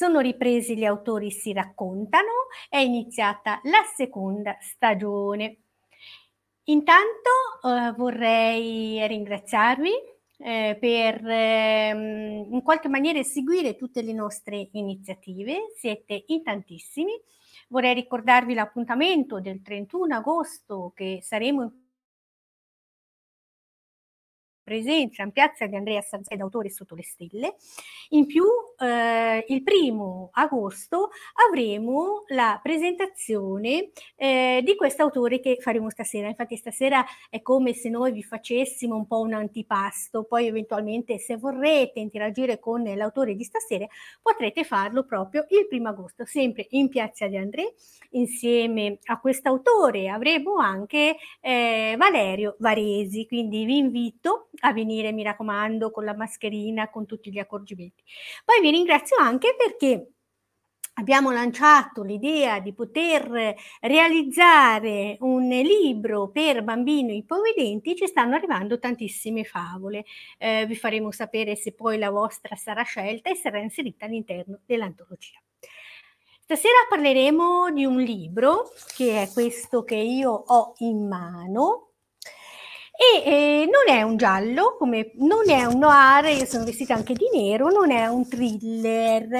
Sono ripresi gli autori si raccontano, è iniziata la seconda stagione. Intanto eh, vorrei ringraziarvi eh, per ehm, in qualche maniera seguire tutte le nostre iniziative, siete in tantissimi. Vorrei ricordarvi l'appuntamento del 31 agosto che saremo in presenza in piazza di Andrea Sarzai d'autore sotto le stelle. In più, eh, il primo agosto avremo la presentazione eh, di questo autore che faremo stasera. Infatti, stasera è come se noi vi facessimo un po' un antipasto. Poi, eventualmente, se vorrete interagire con l'autore di stasera, potrete farlo proprio il primo agosto, sempre in piazza di Andrea, insieme a quest'autore. Avremo anche eh, Valerio Varesi. Quindi vi invito a venire, mi raccomando, con la mascherina, con tutti gli accorgimenti. Poi vi ringrazio anche perché abbiamo lanciato l'idea di poter realizzare un libro per bambini ipovedenti, ci stanno arrivando tantissime favole. Eh, vi faremo sapere se poi la vostra sarà scelta e sarà inserita all'interno dell'antologia. Stasera parleremo di un libro che è questo che io ho in mano, e eh, non è un giallo, come, non è un noir, io sono vestita anche di nero, non è un thriller.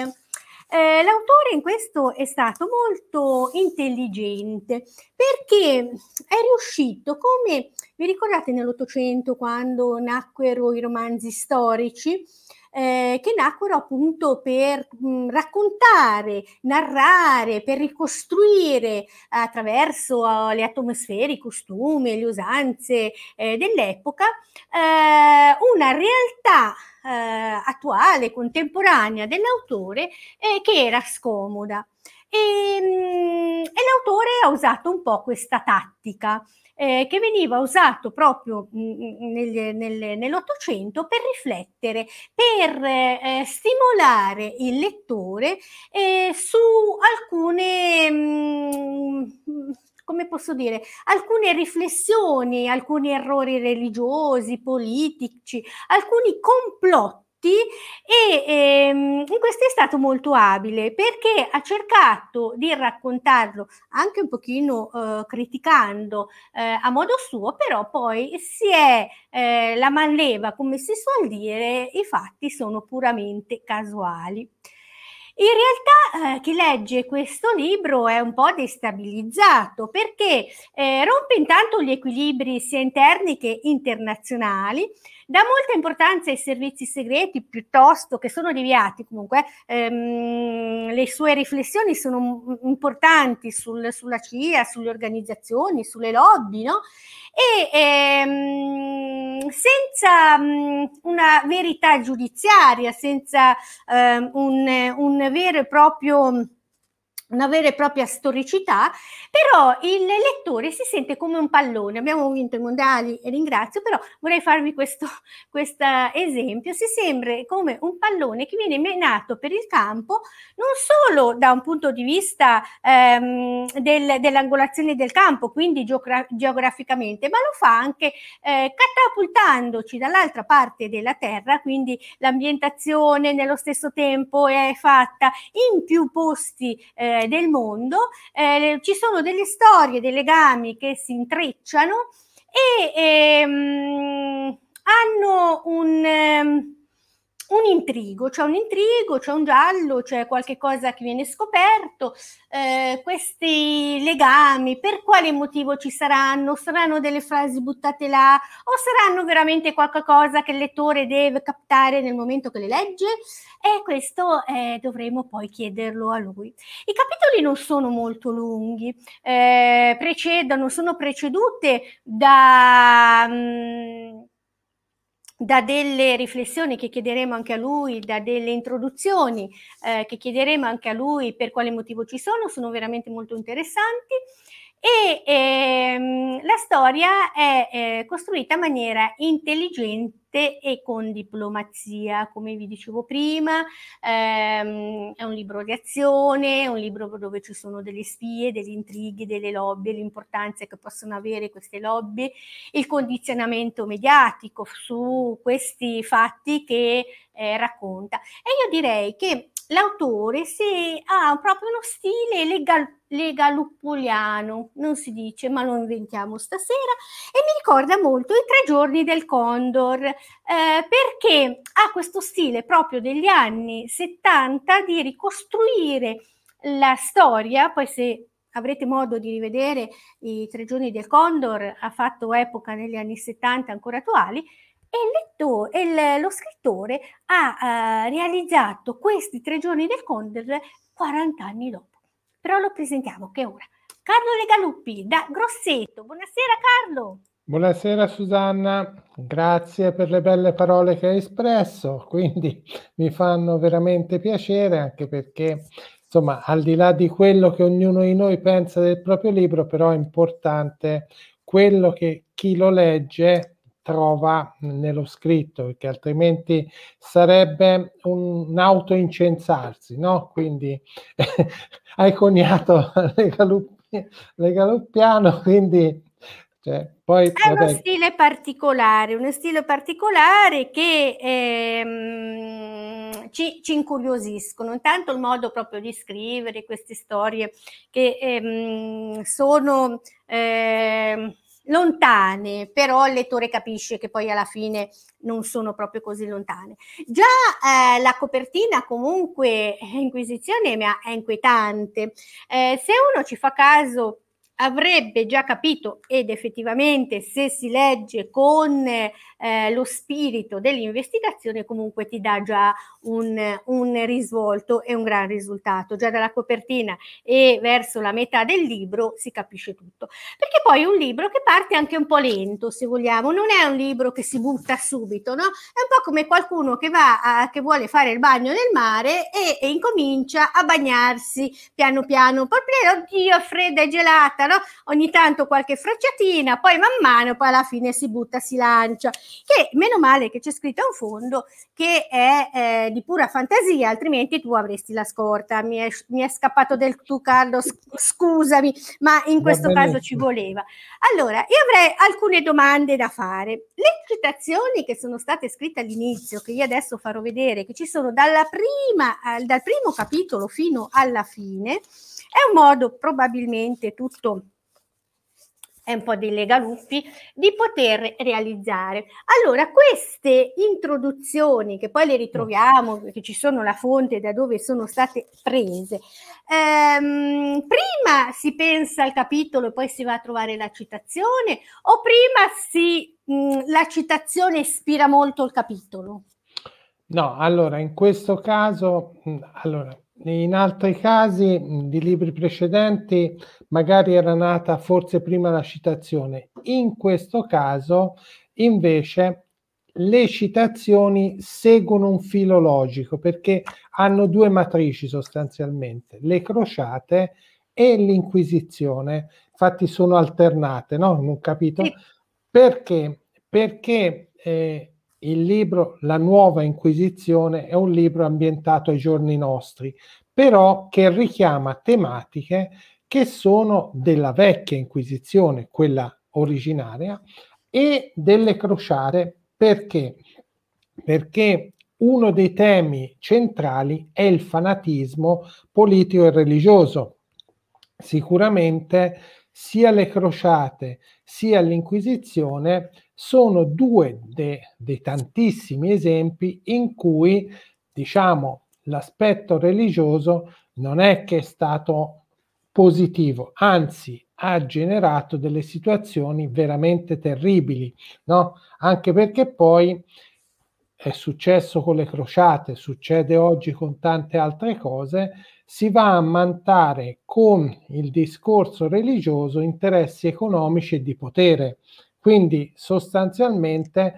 Eh, l'autore in questo è stato molto intelligente perché è riuscito, come vi ricordate nell'Ottocento quando nacquero i romanzi storici, eh, che nacquero appunto per mh, raccontare, narrare, per ricostruire attraverso uh, le atmosfere, i costumi, le usanze eh, dell'epoca eh, una realtà eh, attuale, contemporanea dell'autore eh, che era scomoda. E, e l'autore ha usato un po' questa tattica eh, che veniva usato proprio mm, mm, nel, nel, nell'Ottocento per riflettere, per eh, stimolare il lettore eh, su alcune... Mh, mm, come posso dire, alcune riflessioni, alcuni errori religiosi, politici, alcuni complotti e ehm, in questo è stato molto abile perché ha cercato di raccontarlo anche un pochino eh, criticando eh, a modo suo, però poi si è eh, la manleva, come si suol dire, i fatti sono puramente casuali. In realtà eh, chi legge questo libro è un po' destabilizzato perché eh, rompe intanto gli equilibri sia interni che internazionali, dà molta importanza ai servizi segreti piuttosto che sono deviati comunque, ehm, le sue riflessioni sono importanti sul, sulla CIA, sulle organizzazioni, sulle lobby, no? E ehm, senza mh, una verità giudiziaria, senza ehm, un, un vero e proprio una vera e propria storicità, però il lettore si sente come un pallone. Abbiamo vinto i mondiali e ringrazio, però vorrei farvi questo esempio. Si sembra come un pallone che viene menato per il campo non solo da un punto di vista ehm, del, dell'angolazione del campo, quindi geogra- geograficamente, ma lo fa anche eh, catapultandoci dall'altra parte della terra, quindi l'ambientazione nello stesso tempo è fatta in più posti. Eh, del mondo, eh, ci sono delle storie, dei legami che si intrecciano e ehm, hanno un... Ehm, un intrigo, c'è un intrigo, c'è un giallo, c'è qualche cosa che viene scoperto, eh, questi legami, per quale motivo ci saranno? Saranno delle frasi buttate là o saranno veramente qualcosa che il lettore deve captare nel momento che le legge? E questo eh, dovremo poi chiederlo a lui. I capitoli non sono molto lunghi, eh, precedono, sono precedute da... Mh, mm, da delle riflessioni che chiederemo anche a lui, da delle introduzioni eh, che chiederemo anche a lui per quale motivo ci sono, sono veramente molto interessanti e ehm, la storia è eh, costruita in maniera intelligente e con diplomazia, come vi dicevo prima, ehm, è un libro di azione, è un libro dove ci sono delle spie, degli intrighi, delle lobby, l'importanza che possono avere queste lobby, il condizionamento mediatico su questi fatti che eh, racconta. E io direi che l'autore si, ha proprio uno stile legal, legaluppuliano, non si dice, ma lo inventiamo stasera, e mi ricorda molto i tre giorni del Condor, eh, perché ha questo stile proprio degli anni 70 di ricostruire la storia, poi se avrete modo di rivedere i tre giorni del Condor, ha fatto epoca negli anni 70 ancora attuali, e il lettore, il, lo scrittore ha uh, realizzato questi tre giorni del Condor 40 anni dopo. Però lo presentiamo che ora. Carlo Legaluppi da Grosseto. Buonasera Carlo. Buonasera Susanna, grazie per le belle parole che hai espresso, quindi mi fanno veramente piacere anche perché insomma al di là di quello che ognuno di noi pensa del proprio libro, però è importante quello che chi lo legge trova nello scritto, perché altrimenti sarebbe un, un autoincensarsi, no? Quindi hai coniato le galuppiano, quindi cioè, poi, è vabbè. uno stile particolare, uno stile particolare che ehm, ci, ci, incuriosiscono. Intanto il modo proprio di scrivere queste storie che ehm, sono ehm, lontane, però il lettore capisce che poi alla fine non sono proprio così lontane. Già eh, la copertina comunque Inquisizione è inquietante. Eh, se uno ci fa caso avrebbe già capito ed effettivamente se si legge con eh, lo spirito dell'investigazione comunque ti dà già un, un, risvolto e un gran risultato. Già dalla copertina e verso la metà del libro si capisce tutto. Perché poi è un libro che parte anche un po' lento, se vogliamo, non è un libro che si butta subito, no? È un po' come qualcuno che va a, che vuole fare il bagno nel mare e, e incomincia a bagnarsi piano piano, poi oddio, è fredda e gelata, no? Ogni tanto qualche frecciatina, poi man mano, poi alla fine si butta, si lancia. Che meno male che c'è scritto un fondo che è eh, di pura fantasia, altrimenti tu avresti la scorta. Mi è, mi è scappato del tu, Carlo, scusami, ma in questo caso ci voleva. Allora, io avrei alcune domande da fare. Le citazioni che sono state scritte all'inizio, che io adesso farò vedere, che ci sono dalla prima, dal primo capitolo fino alla fine, è un modo probabilmente tutto è un po' dei legaluppi, di poter realizzare. Allora, queste introduzioni, che poi le ritroviamo, che ci sono la fonte da dove sono state prese, ehm, prima si pensa al capitolo e poi si va a trovare la citazione, o prima si, mh, la citazione ispira molto il capitolo? No, allora, in questo caso, allora, in altri casi di libri precedenti magari era nata forse prima la citazione. In questo caso invece le citazioni seguono un filo logico perché hanno due matrici sostanzialmente, le crociate e l'inquisizione. Infatti sono alternate, no? In un capitolo. Perché? Perché eh, il libro La nuova Inquisizione è un libro ambientato ai giorni nostri, però che richiama tematiche che sono della vecchia Inquisizione, quella originaria, e delle crociate. Perché? Perché uno dei temi centrali è il fanatismo politico e religioso. Sicuramente sia le crociate sia l'Inquisizione sono due de, dei tantissimi esempi in cui, diciamo, l'aspetto religioso non è che è stato positivo, anzi ha generato delle situazioni veramente terribili, no? Anche perché poi è successo con le crociate, succede oggi con tante altre cose, si va a mantare con il discorso religioso interessi economici e di potere. Quindi sostanzialmente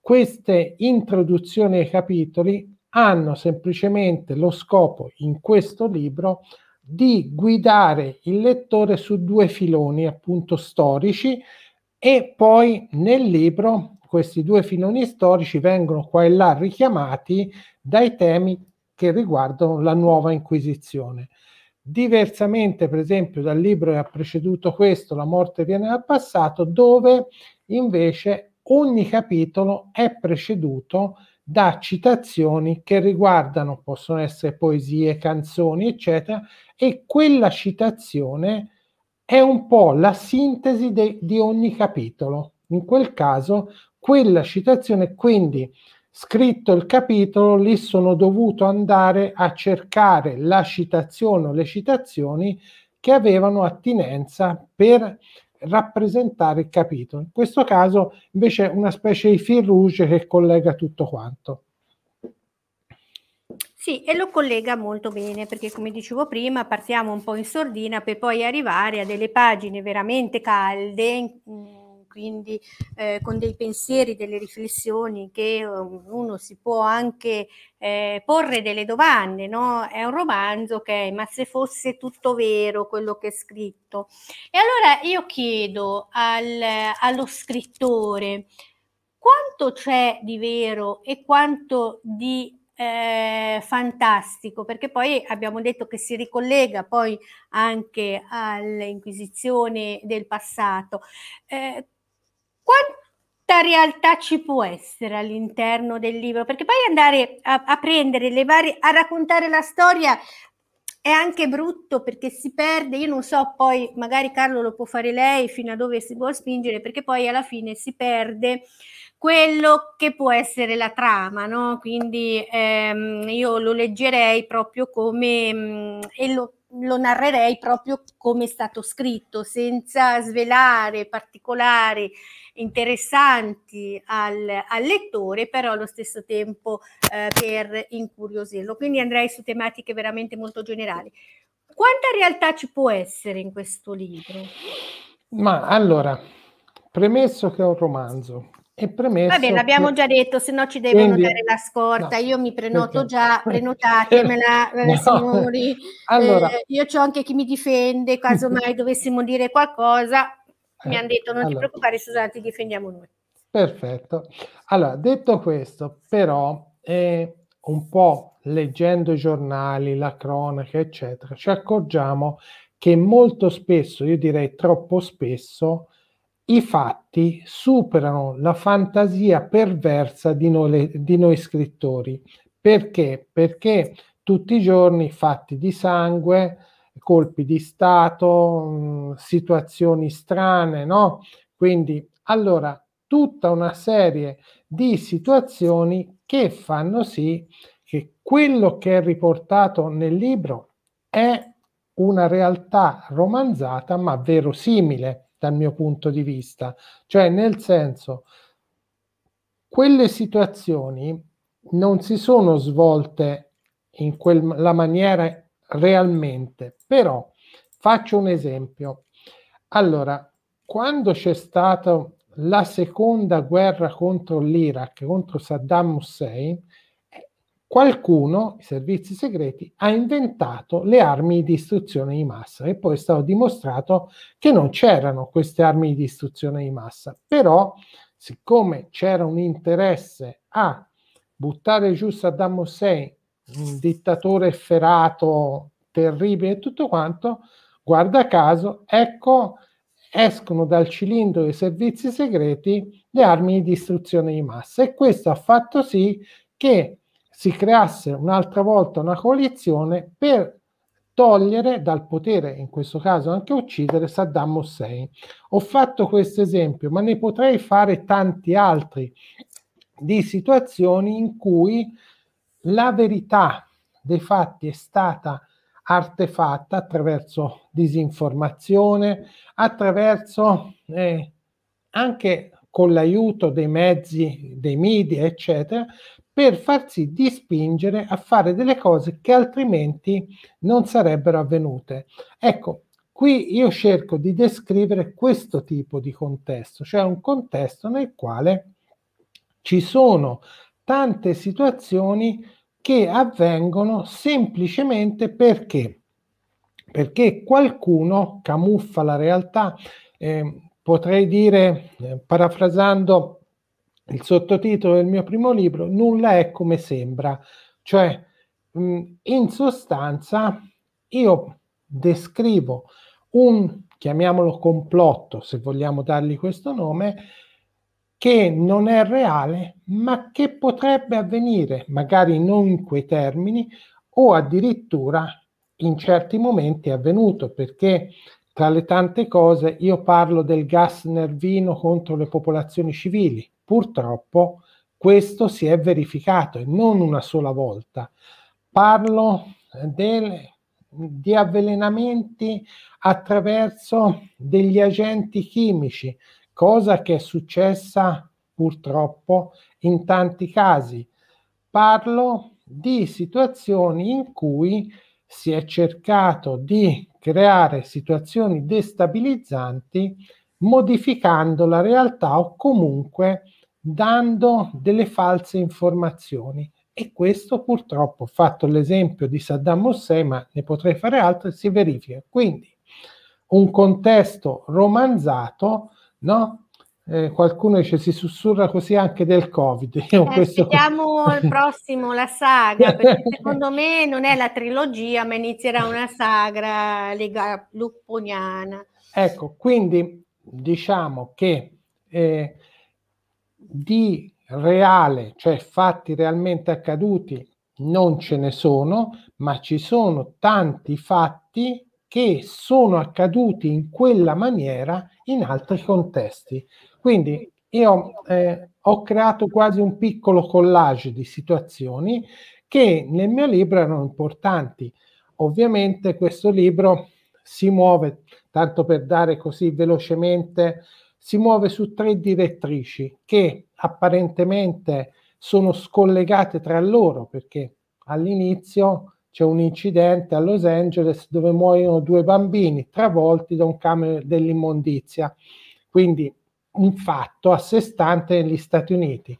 queste introduzioni ai capitoli hanno semplicemente lo scopo in questo libro di guidare il lettore su due filoni appunto storici e poi nel libro questi due filoni storici vengono qua e là richiamati dai temi che riguardano la nuova Inquisizione. Diversamente, per esempio, dal libro che ha preceduto questo, La morte viene dal passato, dove invece ogni capitolo è preceduto da citazioni che riguardano, possono essere poesie, canzoni, eccetera, e quella citazione è un po' la sintesi de- di ogni capitolo. In quel caso, quella citazione, quindi scritto il capitolo, lì sono dovuto andare a cercare la citazione o le citazioni che avevano attinenza per rappresentare il capitolo. In questo caso invece è una specie di fil rouge che collega tutto quanto. Sì, e lo collega molto bene perché come dicevo prima partiamo un po' in sordina per poi arrivare a delle pagine veramente calde, quindi eh, con dei pensieri, delle riflessioni che um, uno si può anche eh, porre delle domande, no? È un romanzo è, ma se fosse tutto vero quello che è scritto? E allora io chiedo al, allo scrittore quanto c'è di vero e quanto di eh, fantastico, perché poi abbiamo detto che si ricollega poi anche all'Inquisizione del passato. Eh, quanta realtà ci può essere all'interno del libro? Perché poi andare a, a prendere le varie, a raccontare la storia è anche brutto perché si perde, io non so poi magari Carlo lo può fare lei fino a dove si può spingere perché poi alla fine si perde quello che può essere la trama, no? Quindi ehm, io lo leggerei proprio come mh, mm, e lo lo narrerei proprio come è stato scritto, senza svelare particolari interessanti al, al lettore, però allo stesso tempo eh, per incuriosirlo. Quindi andrei su tematiche veramente molto generali. Quanta realtà ci può essere in questo libro? Ma allora, premesso che è un romanzo, e premesso Va bene, l'abbiamo già detto, se no ci devono Quindi, dare la scorta. No, Io mi prenoto perché? già, prenotatemela, eh, no. signori. Allora, eh, io ho anche chi mi difende, caso mai dovessimo dire qualcosa. Mi hanno detto non allora. ti preoccupare Susanna, ti difendiamo noi. Perfetto. Allora, detto questo, però, eh, un po' leggendo i giornali, la cronaca, eccetera, ci accorgiamo che molto spesso, io direi troppo spesso, i fatti superano la fantasia perversa di noi, di noi scrittori. Perché? Perché tutti i giorni fatti di sangue, colpi di Stato, mh, situazioni strane, no? Quindi, allora, tutta una serie di situazioni che fanno sì che quello che è riportato nel libro è una realtà romanzata ma verosimile dal mio punto di vista. Cioè, nel senso, quelle situazioni non si sono svolte in quella maniera realmente, però faccio un esempio. Allora, quando c'è stata la seconda guerra contro l'Iraq, contro Saddam Hussein, qualcuno, i servizi segreti, ha inventato le armi di distruzione di massa e poi è stato dimostrato che non c'erano queste armi di distruzione di massa. Però, siccome c'era un interesse a buttare giù Saddam Hussein, un dittatore efferato, terribile e tutto quanto, guarda caso, ecco, escono dal cilindro dei servizi segreti le armi di distruzione di massa e questo ha fatto sì che si creasse un'altra volta una coalizione per togliere dal potere, in questo caso anche uccidere Saddam Hussein. Ho fatto questo esempio, ma ne potrei fare tanti altri di situazioni in cui la verità dei fatti è stata artefatta attraverso disinformazione, attraverso eh, anche con l'aiuto dei mezzi, dei media, eccetera, per farsi dispingere a fare delle cose che altrimenti non sarebbero avvenute. Ecco, qui io cerco di descrivere questo tipo di contesto, cioè un contesto nel quale ci sono tante situazioni che avvengono semplicemente perché perché qualcuno camuffa la realtà. Eh, potrei dire, eh, parafrasando il sottotitolo del mio primo libro, nulla è come sembra, cioè mh, in sostanza io descrivo un, chiamiamolo complotto, se vogliamo dargli questo nome, che non è reale, ma che potrebbe avvenire, magari non in quei termini, o addirittura in certi momenti è avvenuto, perché tra le tante cose io parlo del gas nervino contro le popolazioni civili. Purtroppo questo si è verificato e non una sola volta. Parlo del, di avvelenamenti attraverso degli agenti chimici, cosa che è successa purtroppo in tanti casi. Parlo di situazioni in cui si è cercato di creare situazioni destabilizzanti modificando la realtà o comunque dando delle false informazioni. E questo purtroppo, fatto l'esempio di Saddam Hussein, ma ne potrei fare altri, si verifica. Quindi un contesto romanzato, no? Eh, qualcuno dice si sussurra così anche del Covid. Io eh, questo... Aspettiamo il prossimo, la saga, perché secondo me non è la trilogia, ma inizierà una sagra lega lupponiana. Ecco, quindi diciamo che eh, di reale, cioè fatti realmente accaduti, non ce ne sono, ma ci sono tanti fatti che sono accaduti in quella maniera in altri contesti. Quindi io eh, ho creato quasi un piccolo collage di situazioni che nel mio libro erano importanti. Ovviamente questo libro si muove, tanto per dare così velocemente, si muove su tre direttrici che apparentemente sono scollegate tra loro perché all'inizio c'è un incidente a Los Angeles dove muoiono due bambini travolti da un camion dell'immondizia. Quindi un fatto a sé stante negli Stati Uniti.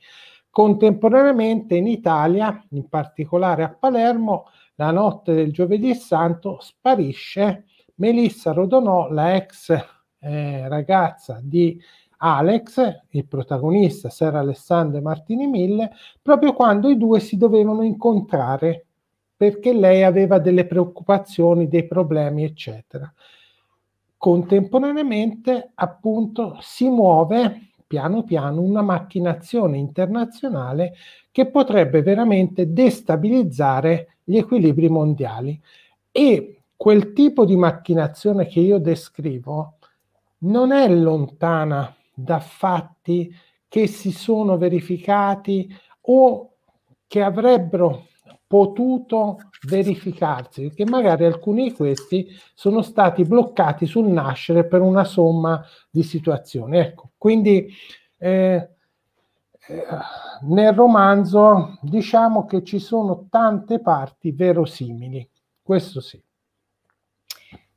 Contemporaneamente in Italia, in particolare a Palermo, la notte del giovedì santo sparisce Melissa Rodonò, la ex eh, ragazza di Alex, il protagonista, Sir Alessandro Martini Mille, proprio quando i due si dovevano incontrare perché lei aveva delle preoccupazioni, dei problemi, eccetera. Contemporaneamente, appunto, si muove piano piano una macchinazione internazionale che potrebbe veramente destabilizzare gli equilibri mondiali. E quel tipo di macchinazione che io descrivo non è lontana da fatti che si sono verificati o che avrebbero potuto verificarsi, perché magari alcuni di questi sono stati bloccati sul nascere per una somma di situazioni. Ecco, quindi eh, eh, nel romanzo diciamo che ci sono tante parti verosimili, questo sì.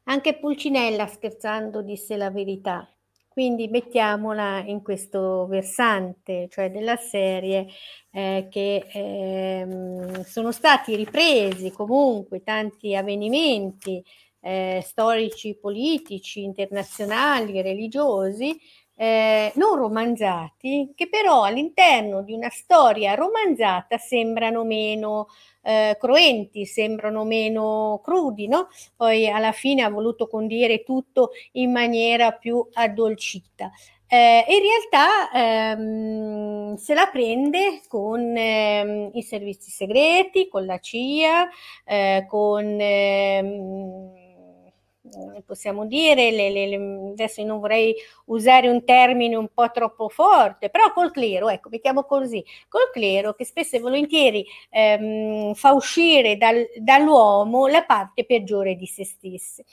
Anche Pulcinella scherzando disse la verità. Quindi mettiamola in questo versante, cioè della serie, eh, che eh, sono stati ripresi comunque tanti avvenimenti eh, storici, politici, internazionali, religiosi, eh, non romanzati, che però all'interno di una storia romanzata sembrano meno eh, cruenti, sembrano meno crudi, no? Poi alla fine ha voluto condire tutto in maniera più addolcita. Eh, in realtà ehm, se la prende con ehm, i servizi segreti, con la CIA, eh, con ehm, possiamo dire, le, le, adesso non vorrei usare un termine un po' troppo forte, però col clero, ecco, mettiamo così, col clero che spesso e volentieri ehm, fa uscire dal, dall'uomo la parte peggiore di se stessi.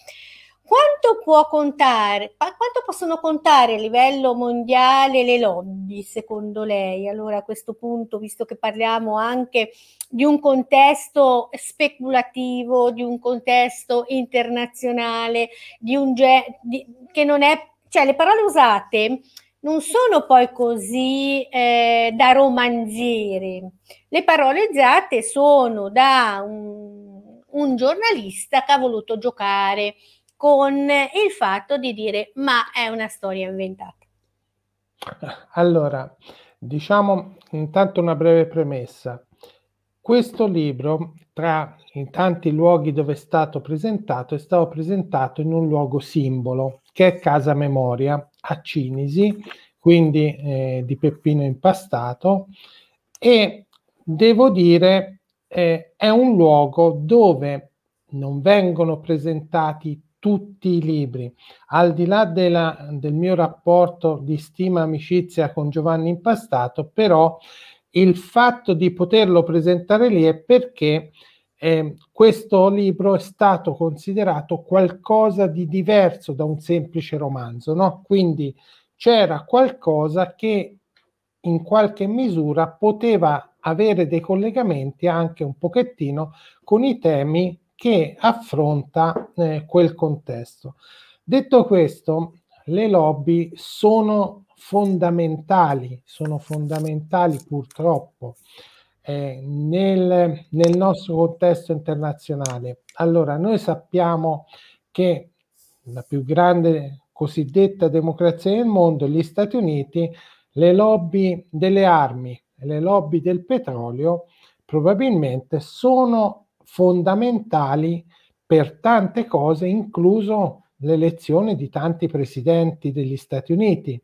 Quanto può contare, quanto possono contare a livello mondiale le lobby, secondo lei? Allora a questo punto, visto che parliamo anche di un contesto speculativo, di un contesto internazionale, di un ge- di, che non è, cioè le parole usate non sono poi così eh, da romanziere. Le parole usate sono da un un giornalista che ha voluto giocare con il fatto di dire ma è una storia inventata. Allora, diciamo intanto una breve premessa. Questo libro, tra i tanti luoghi dove è stato presentato, è stato presentato in un luogo simbolo, che è Casa Memoria a Cinisi, quindi eh, di Peppino Impastato, e devo dire eh, è un luogo dove non vengono presentati tutti i libri. Al di là della, del mio rapporto di stima e amicizia con Giovanni Impastato, però il fatto di poterlo presentare lì è perché eh, questo libro è stato considerato qualcosa di diverso da un semplice romanzo, no? Quindi c'era qualcosa che in qualche misura poteva avere dei collegamenti anche un pochettino con i temi che affronta eh, quel contesto. Detto questo, le lobby sono fondamentali, sono fondamentali purtroppo eh, nel, nel nostro contesto internazionale. Allora, noi sappiamo che la più grande cosiddetta democrazia del mondo, gli Stati Uniti, le lobby delle armi le lobby del petrolio probabilmente sono fondamentali per tante cose, incluso l'elezione di tanti presidenti degli Stati Uniti.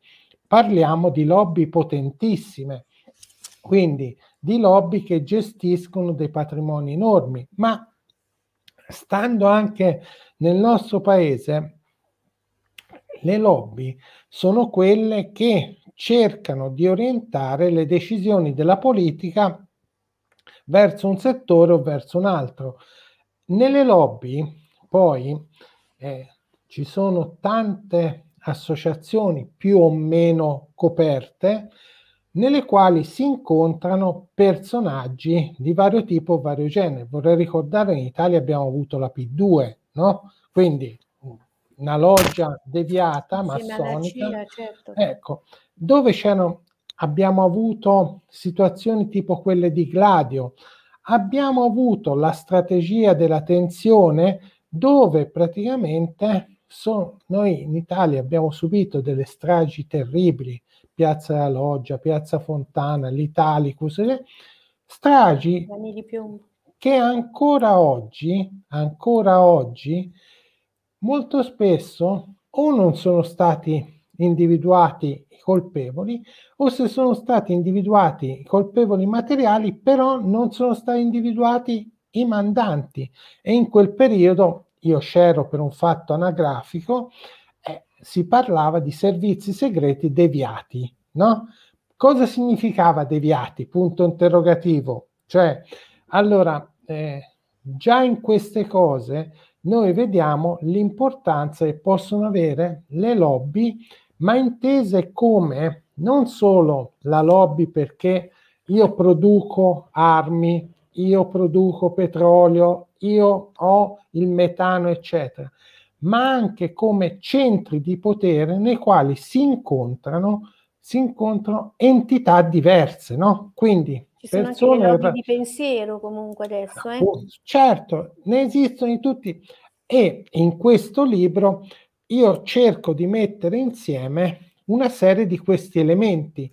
Parliamo di lobby potentissime, quindi di lobby che gestiscono dei patrimoni enormi, ma stando anche nel nostro paese, le lobby sono quelle che cercano di orientare le decisioni della politica verso un settore o verso un altro. Nelle lobby poi eh, ci sono tante associazioni più o meno coperte nelle quali si incontrano personaggi di vario tipo, vario genere. Vorrei ricordare che in Italia abbiamo avuto la P2, no? Quindi una loggia deviata, massonica. CIA, certo. Ecco, dove c'erano abbiamo avuto situazioni tipo quelle di Gladio, abbiamo avuto la strategia della tensione dove praticamente so, noi in Italia abbiamo subito delle stragi terribili, Piazza della Loggia, Piazza Fontana, l'Italicus, stragi che ancora oggi, ancora oggi, molto spesso o non sono stati individuati i colpevoli o se sono stati individuati i colpevoli materiali, però non sono stati individuati i mandanti. E in quel periodo, io c'ero per un fatto anagrafico, eh, si parlava di servizi segreti deviati, no? Cosa significava deviati? Punto interrogativo. Cioè, allora, eh, già in queste cose noi vediamo l'importanza che possono avere le lobby ma intese come non solo la lobby perché io produco armi, io produco petrolio, io ho il metano, eccetera, ma anche come centri di potere nei quali si incontrano, si incontrano entità diverse, no? Quindi ci sono persone anche di pensiero comunque adesso, eh? Certo, ne esistono in tutti e in questo libro io cerco di mettere insieme una serie di questi elementi,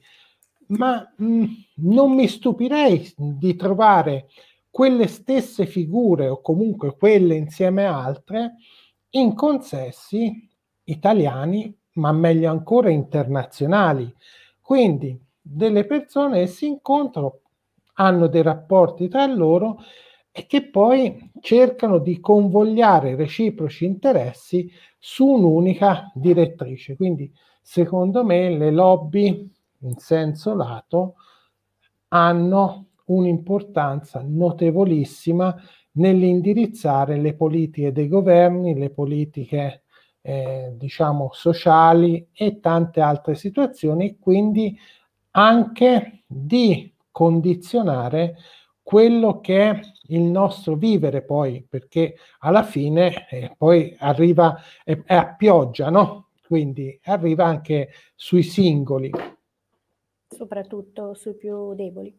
ma mh, mm, non mi stupirei di trovare quelle stesse figure o comunque quelle insieme a altre in consessi italiani, ma meglio ancora internazionali. Quindi delle persone che si incontrano, hanno dei rapporti tra loro e che poi cercano di convogliare reciproci interessi su un'unica direttrice. Quindi, secondo me, le lobby in senso lato hanno un'importanza notevolissima nell'indirizzare le politiche dei governi, le politiche eh, diciamo sociali e tante altre situazioni, quindi anche di condizionare quello che è il nostro vivere poi, perché alla fine eh, poi arriva, è, è a pioggia, no? Quindi arriva anche sui singoli. Soprattutto sui più deboli.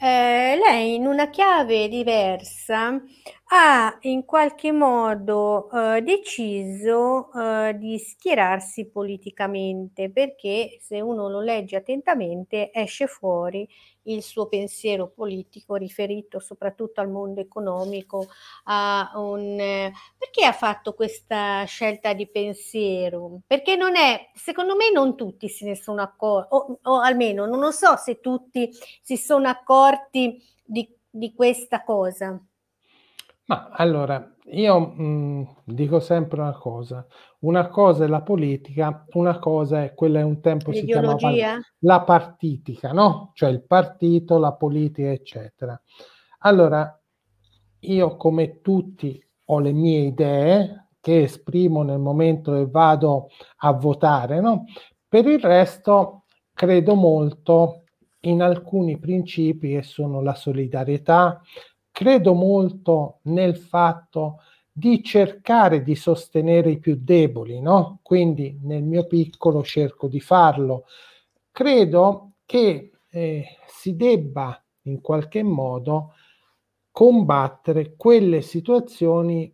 Eh, lei in una chiave diversa ha in qualche modo eh, deciso eh, di schierarsi politicamente perché se uno lo legge attentamente esce fuori il suo pensiero politico riferito soprattutto al mondo economico un eh, perché ha fatto questa scelta di pensiero? Perché non è secondo me non tutti se ne sono accorti o, o almeno non lo so se tutti si sono accorti di, di questa cosa ma allora, io mh, mm, dico sempre una cosa, una cosa è la politica, una cosa è quella che un tempo si chiamava la partitica, no? Cioè il partito, la politica, eccetera. Allora, io come tutti ho le mie idee che esprimo nel momento che vado a votare, no? Per il resto credo molto in alcuni principi che sono la solidarietà, credo molto nel fatto di cercare di sostenere i più deboli, no? Quindi nel mio piccolo cerco di farlo. Credo che eh, si debba in qualche modo combattere quelle situazioni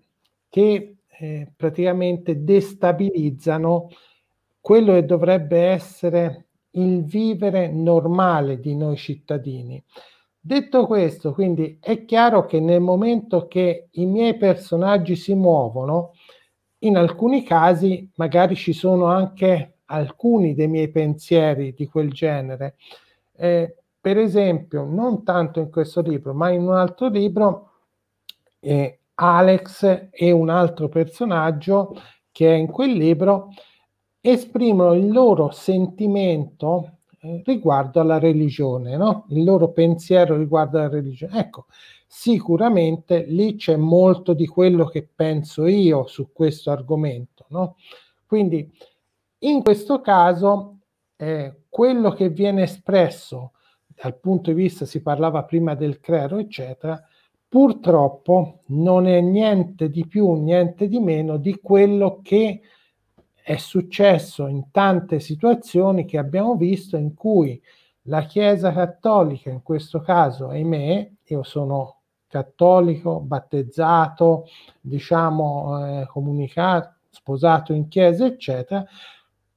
che eh, praticamente destabilizzano quello che dovrebbe essere il vivere normale di noi cittadini. Detto questo, quindi è chiaro che nel momento che i miei personaggi si muovono, in alcuni casi magari ci sono anche alcuni dei miei pensieri di quel genere. Eh, per esempio, non tanto in questo libro, ma in un altro libro, eh, Alex e un altro personaggio che è in quel libro esprimono il loro sentimento riguardo alla religione, no? il loro pensiero riguardo alla religione. Ecco, sicuramente lì c'è molto di quello che penso io su questo argomento. No? Quindi in questo caso eh, quello che viene espresso dal punto di vista, si parlava prima del clero, eccetera, purtroppo non è niente di più, niente di meno di quello che è successo in tante situazioni che abbiamo visto in cui la Chiesa cattolica, in questo caso, ahimè, io sono cattolico, battezzato, diciamo, eh, comunicato, sposato in chiesa, eccetera,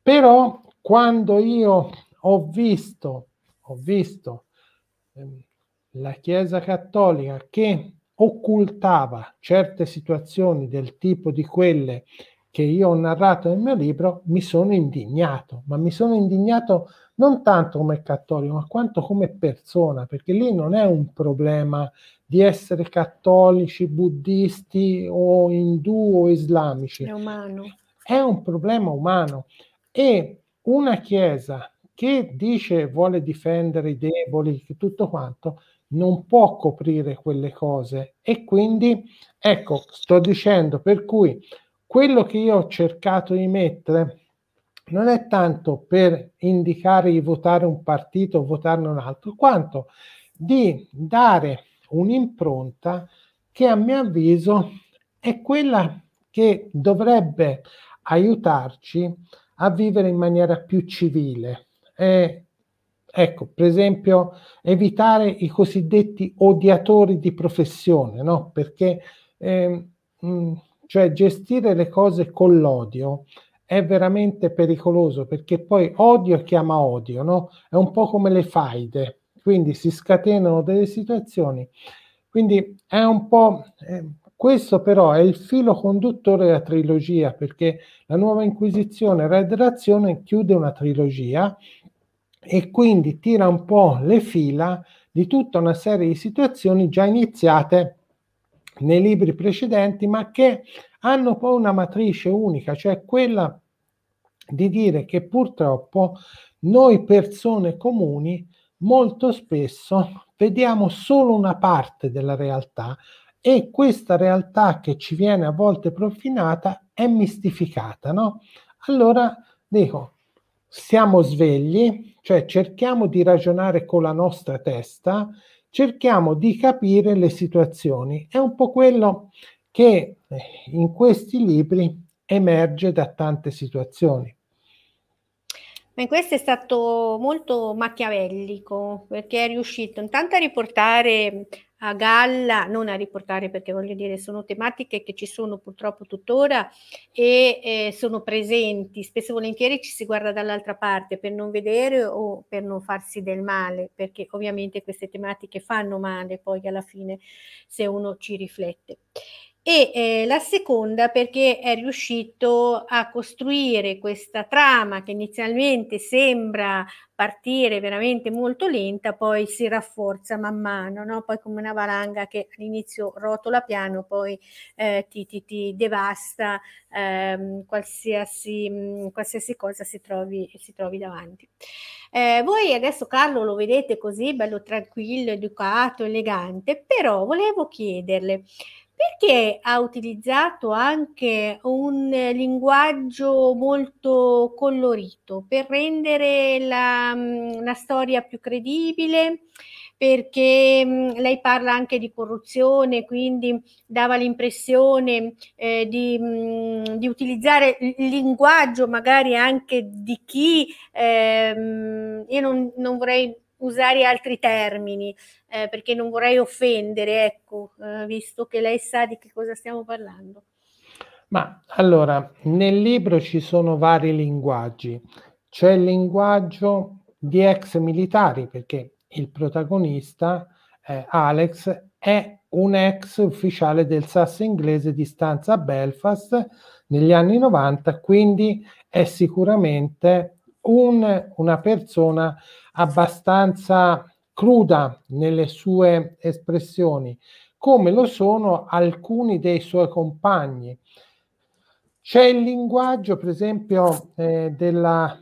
però quando io ho visto, ho visto eh, la Chiesa cattolica che occultava certe situazioni del tipo di quelle che io ho narrato nel mio libro, mi sono indignato, ma mi sono indignato non tanto come cattolico, ma quanto come persona, perché lì non è un problema di essere cattolici, buddisti o indù o islamici. È umano. È un problema umano. E una chiesa che dice vuole difendere i deboli, tutto quanto, non può coprire quelle cose. E quindi, ecco, sto dicendo, per cui quello che io ho cercato di mettere non è tanto per indicare di votare un partito o votarne un altro, quanto di dare un'impronta che a mio avviso è quella che dovrebbe aiutarci a vivere in maniera più civile. Eh, ecco, per esempio, evitare i cosiddetti odiatori di professione, no? Perché eh, mh, cioè gestire le cose con l'odio è veramente pericoloso perché poi odio chiama odio, no? È un po' come le faide, quindi si scatenano delle situazioni. Quindi è un po'... Eh, questo però è il filo conduttore della trilogia perché la nuova Inquisizione Red Razione chiude una trilogia e quindi tira un po' le fila di tutta una serie di situazioni già iniziate nei libri precedenti, ma che hanno poi una matrice unica, cioè quella di dire che purtroppo noi persone comuni molto spesso vediamo solo una parte della realtà e questa realtà che ci viene a volte profinata è mistificata, no? Allora dico, siamo svegli, cioè cerchiamo di ragionare con la nostra testa cerchiamo di capire le situazioni. È un po' quello che eh, in questi libri emerge da tante situazioni. In questo è stato molto machiavellico perché è riuscito intanto a riportare a galla, non a riportare perché voglio dire sono tematiche che ci sono purtroppo tuttora e eh, sono presenti, spesso e volentieri ci si guarda dall'altra parte per non vedere o per non farsi del male, perché ovviamente queste tematiche fanno male poi alla fine se uno ci riflette e eh, la seconda perché è riuscito a costruire questa trama che inizialmente sembra partire veramente molto lenta, poi si rafforza man mano, no? poi come una valanga che all'inizio rotola piano, poi eh, ti, ti, ti, devasta ehm, qualsiasi, mh, qualsiasi, cosa si trovi, si trovi davanti. Eh, voi adesso Carlo lo vedete così, bello tranquillo, educato, elegante, però volevo chiederle, perché ha utilizzato anche un linguaggio molto colorito per rendere la, mm, la storia più credibile? perché mm, lei parla anche di corruzione, quindi dava l'impressione eh, di, mm, di, utilizzare il linguaggio magari anche di chi, ehm, io non, non vorrei usare altri termini eh, perché non vorrei offendere, ecco, eh, visto che lei sa di che cosa stiamo parlando. Ma allora, nel libro ci sono vari linguaggi. C'è il linguaggio di ex militari, perché il protagonista, eh, Alex, è un ex ufficiale del SAS inglese di stanza a Belfast negli anni 90, quindi è sicuramente un, una persona abbastanza cruda nelle sue espressioni, come lo sono alcuni dei suoi compagni. C'è il linguaggio, per esempio, eh, della,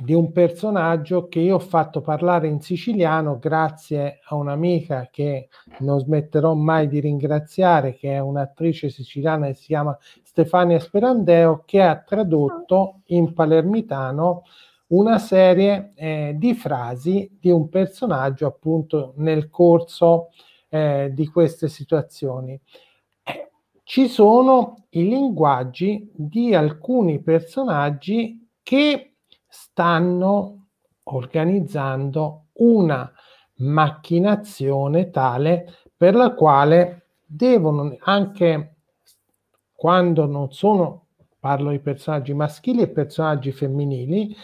di un personaggio che io ho fatto parlare in siciliano grazie a un'amica che non smetterò mai di ringraziare, che è un'attrice siciliana che si chiama Stefania Sperandeo, che ha tradotto in palermitano una serie eh, di frasi di un personaggio appunto nel corso eh, di queste situazioni. Eh, ci sono i linguaggi di alcuni personaggi che stanno organizzando una macchinazione tale per la quale devono anche quando non sono parlo di personaggi maschili e personaggi femminili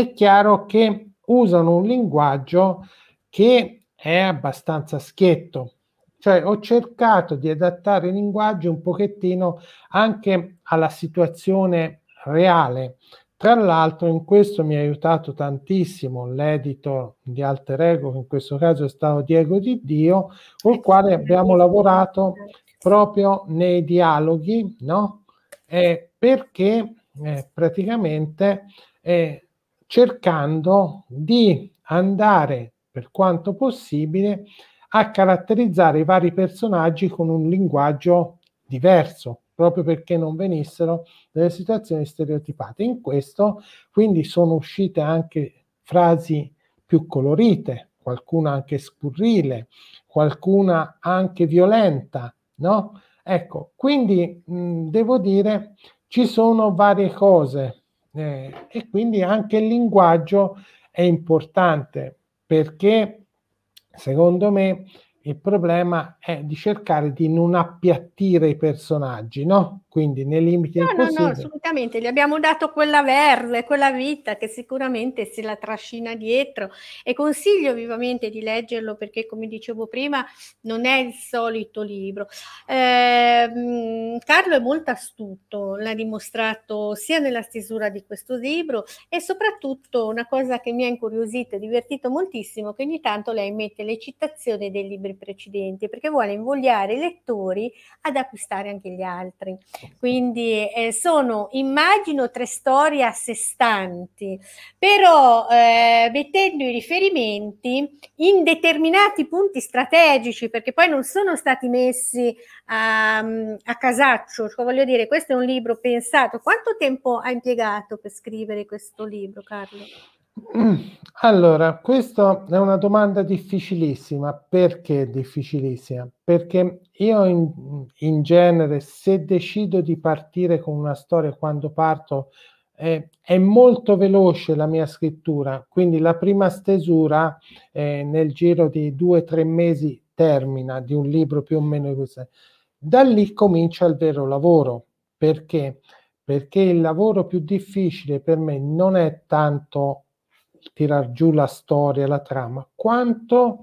è chiaro che usano un linguaggio che è abbastanza schietto. Cioè ho cercato di adattare il linguaggio un pochettino anche alla situazione reale. Tra l'altro in questo mi ha aiutato tantissimo l'editor di Alter Ego, che in questo caso è stato Diego Di Dio, con il quale abbiamo lavorato proprio nei dialoghi, no? Eh, perché eh, praticamente eh, cercando di andare per quanto possibile a caratterizzare i vari personaggi con un linguaggio diverso, proprio perché non venissero delle situazioni stereotipate. In questo quindi sono uscite anche frasi più colorite, qualcuna anche scurrile, qualcuna anche violenta, no? Ecco, quindi mh, devo dire ci sono varie cose eh, e quindi anche il linguaggio è importante perché secondo me il problema è di cercare di non appiattire i personaggi, no? Quindi nei limiti no, del no, possibile. No, assolutamente, gli abbiamo dato quella verve, quella vita che sicuramente se la trascina dietro e consiglio vivamente di leggerlo perché come dicevo prima non è il solito libro. Eh, Carlo è molto astuto, l'ha dimostrato sia nella stesura di questo libro e soprattutto una cosa che mi ha incuriosito e divertito moltissimo che ogni tanto lei mette le citazioni dei libri precedenti perché vuole invogliare i lettori ad acquistare anche gli altri. Quindi eh, sono, immagino, tre storie a sé stanti, però eh, mettendo i riferimenti in determinati punti strategici, perché poi non sono stati messi a, a casaccio, cioè, voglio dire, questo è un libro pensato. Quanto tempo ha impiegato per scrivere questo libro, Carlo? Allora, questa è una domanda difficilissima. Perché difficilissima? Perché io in, in genere, se decido di partire con una storia quando parto, eh, è molto veloce la mia scrittura, quindi la prima stesura eh, nel giro di due o tre mesi termina di un libro più o meno così. Da lì comincia il vero lavoro. Perché? Perché il lavoro più difficile per me non è tanto tirar giù la storia, la trama, quanto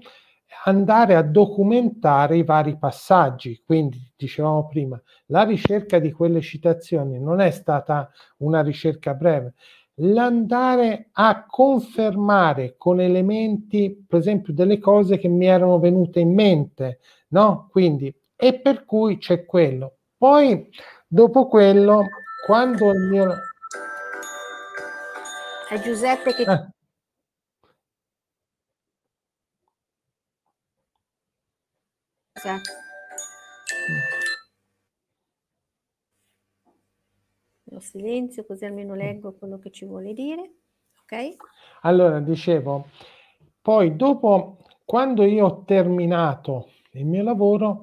andare a documentare i vari passaggi. Quindi, dicevamo prima, la ricerca di quelle citazioni non è stata una ricerca breve, l'andare a confermare con elementi, per esempio, delle cose che mi erano venute in mente, no? Quindi, e per cui c'è quello. Poi, dopo quello, quando il mio... È Giuseppe che... Eh. Lo silenzio così almeno leggo quello che ci vuole dire. Ok? Allora, dicevo, poi dopo, quando io ho terminato il mio lavoro,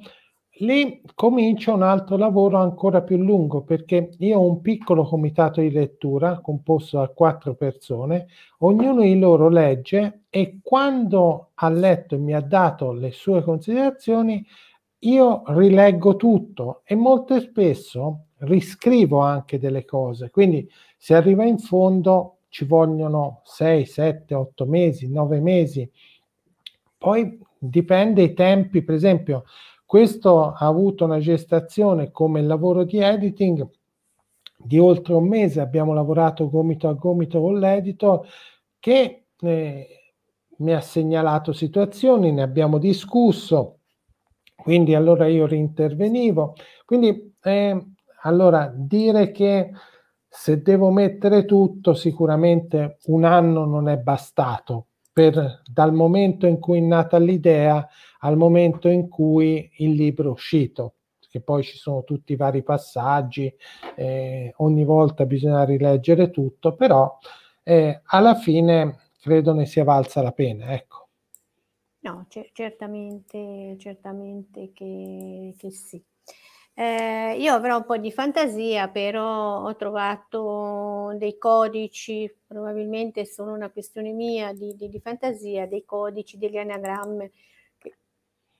lì comincia un altro lavoro ancora più lungo perché io ho un piccolo comitato di lettura composto da quattro persone, ognuno di loro legge e quando ha letto e mi ha dato le sue considerazioni, io rileggo tutto e molto spesso riscrivo anche delle cose. Quindi se arriva in fondo ci vogliono 6, 7, 8 mesi, 9 mesi. Poi dipende i tempi, per esempio, questo ha avuto una gestazione come lavoro di editing di oltre un mese, abbiamo lavorato gomito a gomito con l'editor che eh, mi ha segnalato situazioni, ne abbiamo discusso, quindi allora io rintervenivo. Quindi eh, allora dire che se devo mettere tutto, sicuramente un anno non è bastato per, dal momento in cui è nata l'idea al momento in cui il libro è uscito, che poi ci sono tutti i vari passaggi, eh, ogni volta bisogna rileggere tutto, però eh, alla fine credo ne sia valsa la pena, ecco. No, c- certamente, certamente che, che sì. Eh, io avrò un po' di fantasia, però ho trovato dei codici, probabilmente sono una questione mia di, di, di fantasia, dei codici, degli anagrammi